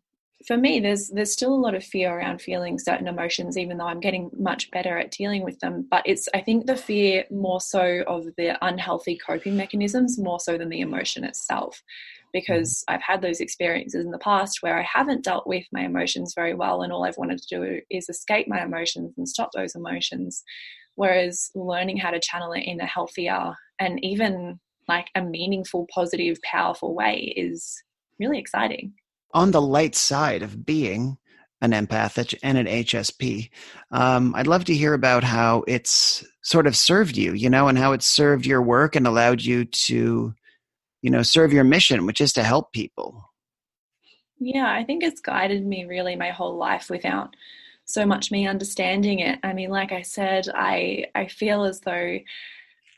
S2: for me, there's there's still a lot of fear around feeling certain emotions, even though I'm getting much better at dealing with them. But it's I think the fear more so of the unhealthy coping mechanisms more so than the emotion itself, because mm-hmm. I've had those experiences in the past where I haven't dealt with my emotions very well, and all I've wanted to do is escape my emotions and stop those emotions. Whereas learning how to channel it in a healthier and even like a meaningful, positive, powerful way is really exciting.
S1: On the light side of being an empath and an HSP, um, I'd love to hear about how it's sort of served you, you know, and how it's served your work and allowed you to, you know, serve your mission, which is to help people.
S2: Yeah, I think it's guided me really my whole life without so much me understanding it. I mean, like I said, I I feel as though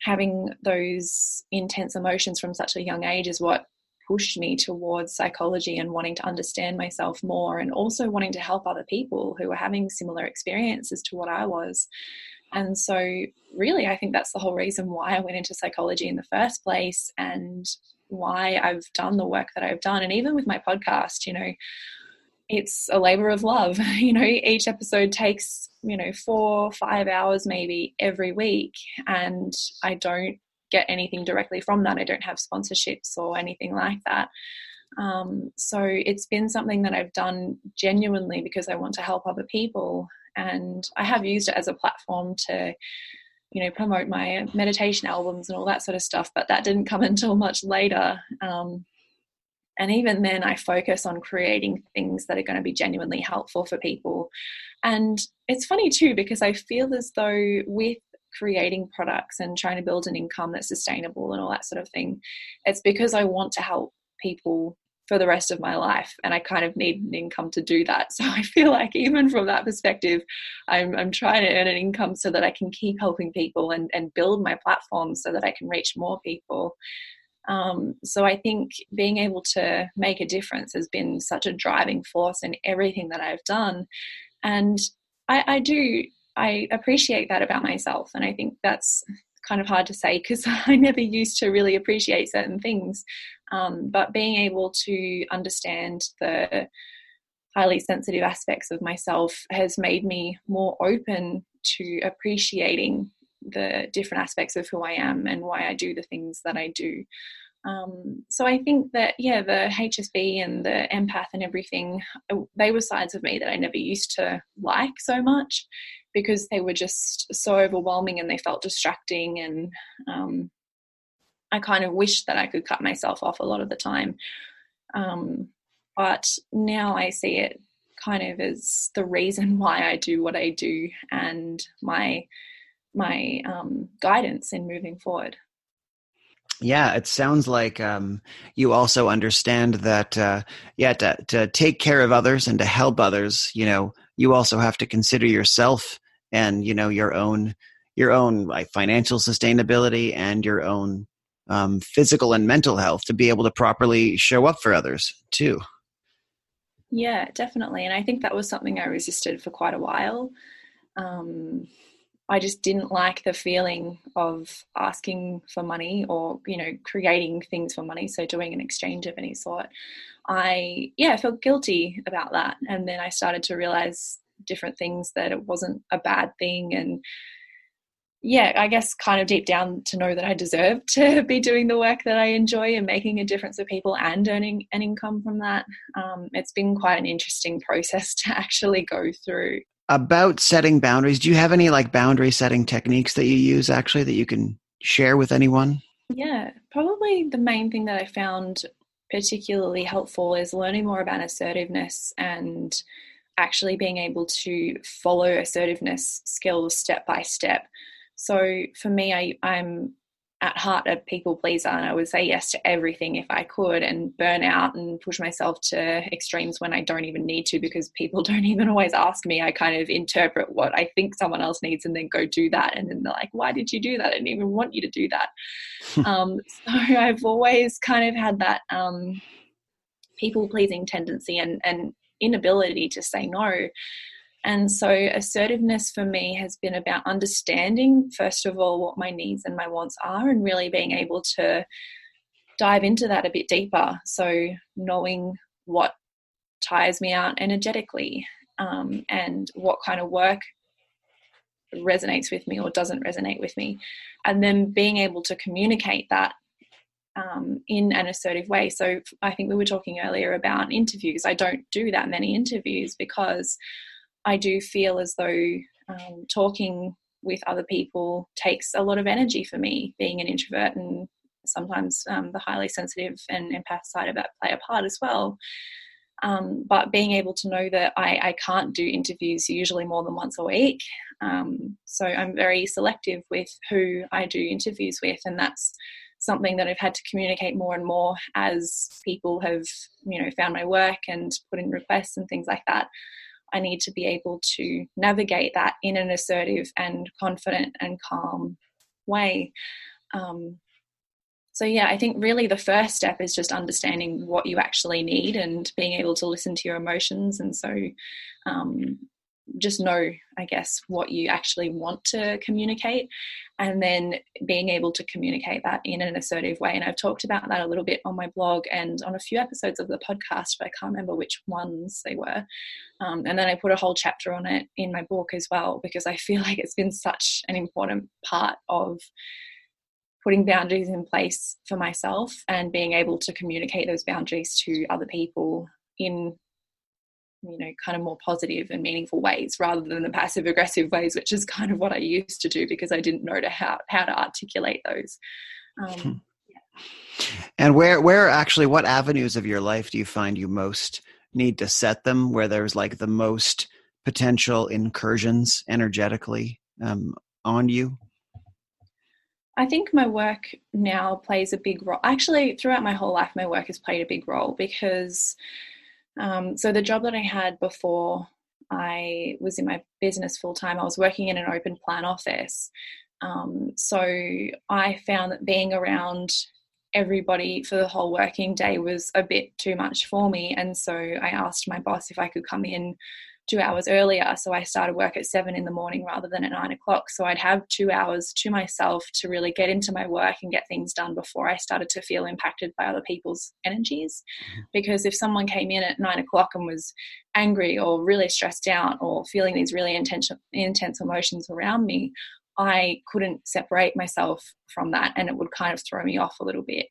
S2: having those intense emotions from such a young age is what pushed me towards psychology and wanting to understand myself more and also wanting to help other people who were having similar experiences to what I was. And so, really, I think that's the whole reason why I went into psychology in the first place and why I've done the work that I've done. And even with my podcast, you know, it's a labor of love. You know, each episode takes, you know, four, five hours maybe every week. And I don't get anything directly from that. I don't have sponsorships or anything like that. Um, so it's been something that I've done genuinely because I want to help other people. And I have used it as a platform to, you know, promote my meditation albums and all that sort of stuff. But that didn't come until much later. Um, and even then, I focus on creating things that are going to be genuinely helpful for people. And it's funny too, because I feel as though with creating products and trying to build an income that's sustainable and all that sort of thing, it's because I want to help people for the rest of my life and I kind of need an income to do that. So I feel like even from that perspective, I'm, I'm trying to earn an income so that I can keep helping people and, and build my platform so that I can reach more people. Um, so I think being able to make a difference has been such a driving force in everything that I've done. And I, I do, I appreciate that about myself. And I think that's kind of hard to say because I never used to really appreciate certain things. Um, but being able to understand the highly sensitive aspects of myself has made me more open to appreciating the different aspects of who I am and why I do the things that I do. Um, so I think that yeah, the HSP and the empath and everything, uh, they were sides of me that I never used to like so much because they were just so overwhelming and they felt distracting and um, I kind of wished that I could cut myself off a lot of the time. Um, but now I see it kind of as the reason why I do what I do and my my um, guidance in moving forward.
S1: Yeah, it sounds like um, you also understand that, uh, yeah, to, to take care of others and to help others, you know, you also have to consider yourself and you know your own your own like financial sustainability and your own um, physical and mental health to be able to properly show up for others too.
S2: Yeah, definitely, and I think that was something I resisted for quite a while. Um, I just didn't like the feeling of asking for money or, you know, creating things for money. So doing an exchange of any sort. I, yeah, I felt guilty about that. And then I started to realize different things that it wasn't a bad thing. And yeah, I guess kind of deep down to know that I deserve to be doing the work that I enjoy and making a difference for people and earning an income from that. Um, it's been quite an interesting process to actually go through
S1: about setting boundaries do you have any like boundary setting techniques that you use actually that you can share with anyone
S2: yeah probably the main thing that i found particularly helpful is learning more about assertiveness and actually being able to follow assertiveness skills step by step so for me, I, I'm at heart a people pleaser and I would say yes to everything if I could and burn out and push myself to extremes when I don't even need to because people don't even always ask me. I kind of interpret what I think someone else needs and then go do that. And then they're like, why did you do that? I didn't even want you to do that. um, so I've always kind of had that um, people pleasing tendency and, and inability to say no. And so, assertiveness for me has been about understanding, first of all, what my needs and my wants are, and really being able to dive into that a bit deeper. So, knowing what tires me out energetically um, and what kind of work resonates with me or doesn't resonate with me. And then being able to communicate that um, in an assertive way. So I think we were talking earlier about interviews. I don't do that many interviews because I do feel as though um, talking with other people takes a lot of energy for me, being an introvert, and sometimes um, the highly sensitive and empath side of that play a part as well. Um, but being able to know that I, I, can't do interviews usually more than once a week. Um, so I'm very selective with who I do interviews with, and that's something that I've had to communicate more and more as people have, you know, found my work and put in requests and things like that. I need to be able to navigate that in an assertive and confident and calm way. Um, so, yeah, I think really the first step is just understanding what you actually need and being able to listen to your emotions. And so, um, just know, I guess, what you actually want to communicate and then being able to communicate that in an assertive way. And I've talked about that a little bit on my blog and on a few episodes of the podcast, but I can't remember which ones they were. Um, and then I put a whole chapter on it in my book as well, because I feel like it's been such an important part of putting boundaries in place for myself and being able to communicate those boundaries to other people in you know kind of more positive and meaningful ways rather than the passive aggressive ways which is kind of what i used to do because i didn't know to how, how to articulate those um,
S1: hmm. yeah. and where where actually what avenues of your life do you find you most need to set them where there's like the most potential incursions energetically um, on you
S2: I think my work now plays a big role. Actually, throughout my whole life, my work has played a big role because um, so the job that I had before I was in my business full time, I was working in an open plan office. Um, so I found that being around everybody for the whole working day was a bit too much for me. And so I asked my boss if I could come in two hours earlier. So I started work at seven in the morning rather than at nine o'clock. So I'd have two hours to myself to really get into my work and get things done before I started to feel impacted by other people's energies. Mm-hmm. Because if someone came in at nine o'clock and was angry or really stressed out or feeling these really intense, intense emotions around me, I couldn't separate myself from that and it would kind of throw me off a little bit.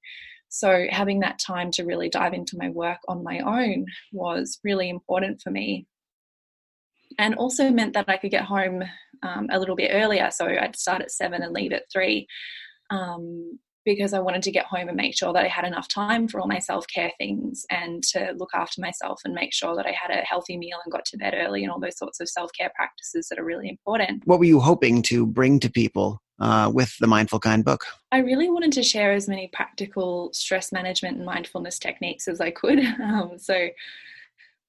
S2: So, having that time to really dive into my work on my own was really important for me and also meant that I could get home um, a little bit earlier. So I'd start at seven and leave at three um, because I wanted to get home and make sure that I had enough time for all my self care things and to look after myself and make sure that I had a healthy meal and got to bed early and all those sorts of self care practices that are really important.
S1: What were you hoping to bring to people uh, with the Mindful Kind book?
S2: I really wanted to share as many practical stress management and mindfulness techniques as I could. Um, so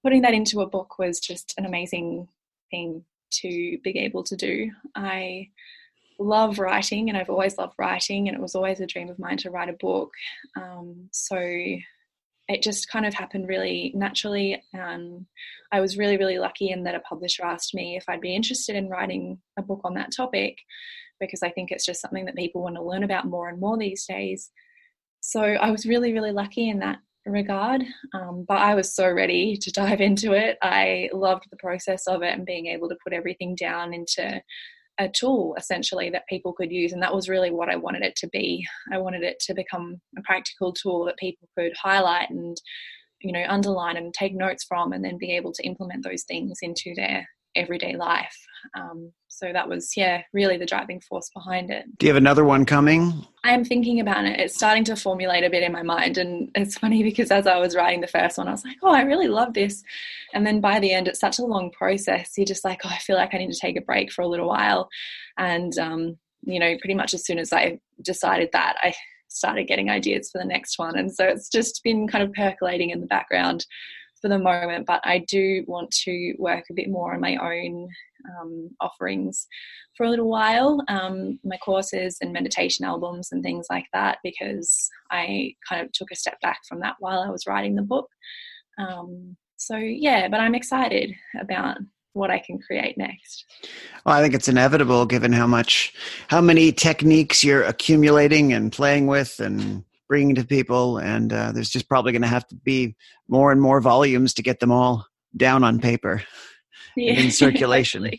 S2: putting that into a book was just an amazing thing to be able to do. I love writing and I've always loved writing, and it was always a dream of mine to write a book. Um, so it just kind of happened really naturally. Um, I was really, really lucky in that a publisher asked me if I'd be interested in writing a book on that topic because I think it's just something that people want to learn about more and more these days. So I was really, really lucky in that regard. Um, but I was so ready to dive into it. I loved the process of it and being able to put everything down into a tool essentially that people could use. And that was really what I wanted it to be. I wanted it to become a practical tool that people could highlight and you know underline and take notes from and then be able to implement those things into their everyday life um, so that was, yeah, really the driving force behind it.
S1: Do you have another one coming?
S2: I am thinking about it. It's starting to formulate a bit in my mind. And it's funny because as I was writing the first one, I was like, oh, I really love this. And then by the end, it's such a long process. You're just like, oh, I feel like I need to take a break for a little while. And um, you know, pretty much as soon as I decided that, I started getting ideas for the next one. And so it's just been kind of percolating in the background for the moment, but I do want to work a bit more on my own um, offerings for a little while, um, my courses and meditation albums and things like that, because I kind of took a step back from that while I was writing the book. Um, so, yeah, but I'm excited about what I can create next.
S1: Well, I think it's inevitable given how much, how many techniques you're accumulating and playing with and bringing to people. And uh, there's just probably going to have to be more and more volumes to get them all down on paper yeah, in circulation.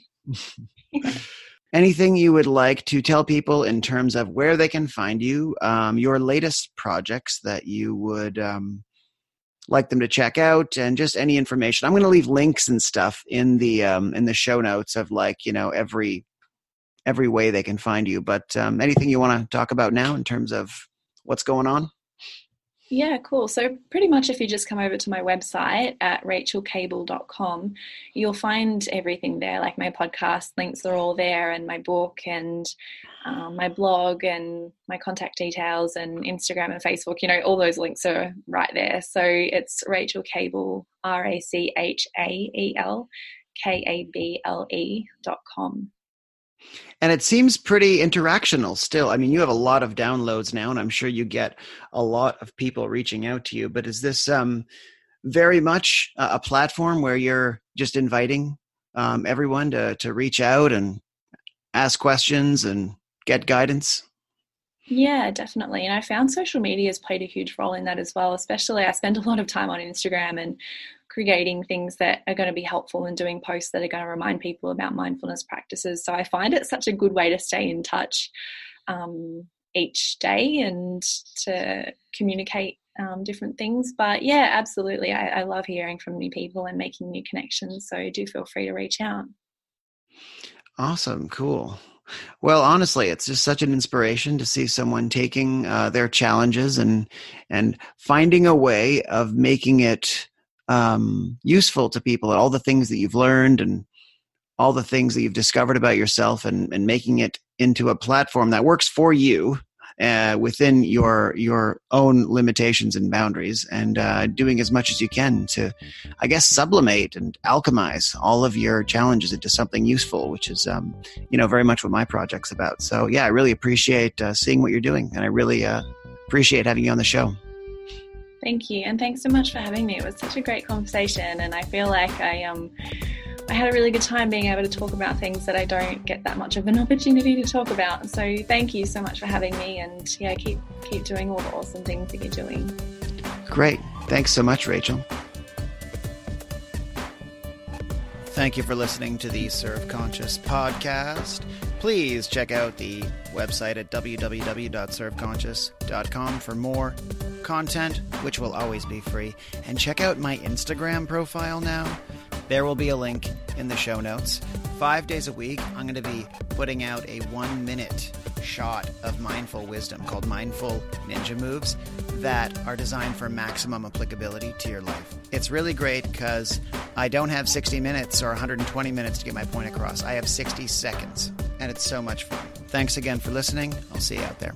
S1: Anything you would like to tell people in terms of where they can find you, um, your latest projects that you would um, like them to check out, and just any information. I'm going to leave links and stuff in the um, in the show notes of like you know every every way they can find you. But um, anything you want to talk about now in terms of what's going on?
S2: Yeah, cool. So, pretty much if you just come over to my website at rachaelkable.com, you'll find everything there. Like my podcast links are all there, and my book, and um, my blog, and my contact details, and Instagram and Facebook. You know, all those links are right there. So, it's Rachael Kable, R A C H A E L K A B L E dot com.
S1: And it seems pretty interactional still. I mean, you have a lot of downloads now, and I'm sure you get a lot of people reaching out to you. But is this um, very much a platform where you're just inviting um, everyone to, to reach out and ask questions and get guidance?
S2: Yeah, definitely. And I found social media has played a huge role in that as well. Especially, I spend a lot of time on Instagram and creating things that are going to be helpful and doing posts that are going to remind people about mindfulness practices. So I find it such a good way to stay in touch um, each day and to communicate um, different things. But yeah, absolutely. I, I love hearing from new people and making new connections. So do feel free to reach out.
S1: Awesome. Cool. Well, honestly, it's just such an inspiration to see someone taking uh, their challenges and and finding a way of making it um, useful to people. All the things that you've learned and all the things that you've discovered about yourself, and, and making it into a platform that works for you uh, within your your own limitations and boundaries, and uh, doing as much as you can to, I guess, sublimate and alchemize all of your challenges into something useful, which is, um, you know, very much what my project's about. So, yeah, I really appreciate uh, seeing what you're doing, and I really uh, appreciate having you on the show.
S2: Thank you, and thanks so much for having me. It was such a great conversation, and I feel like I um I had a really good time being able to talk about things that I don't get that much of an opportunity to talk about. So thank you so much for having me, and yeah, keep keep doing all the awesome things that you're doing.
S1: Great, thanks so much, Rachael. Thank you for listening to the Serve Conscious podcast. Please check out the website at www.serveconscious.com for more content, which will always be free. And check out my Instagram profile now. There will be a link in the show notes. Five days a week, I'm going to be putting out a one minute shot of mindful wisdom called Mindful Ninja Moves that are designed for maximum applicability to your life. It's really great because I don't have 60 minutes or 120 minutes to get my point across. I have 60 seconds, and it's so much fun. Thanks again for listening. I'll see you out there.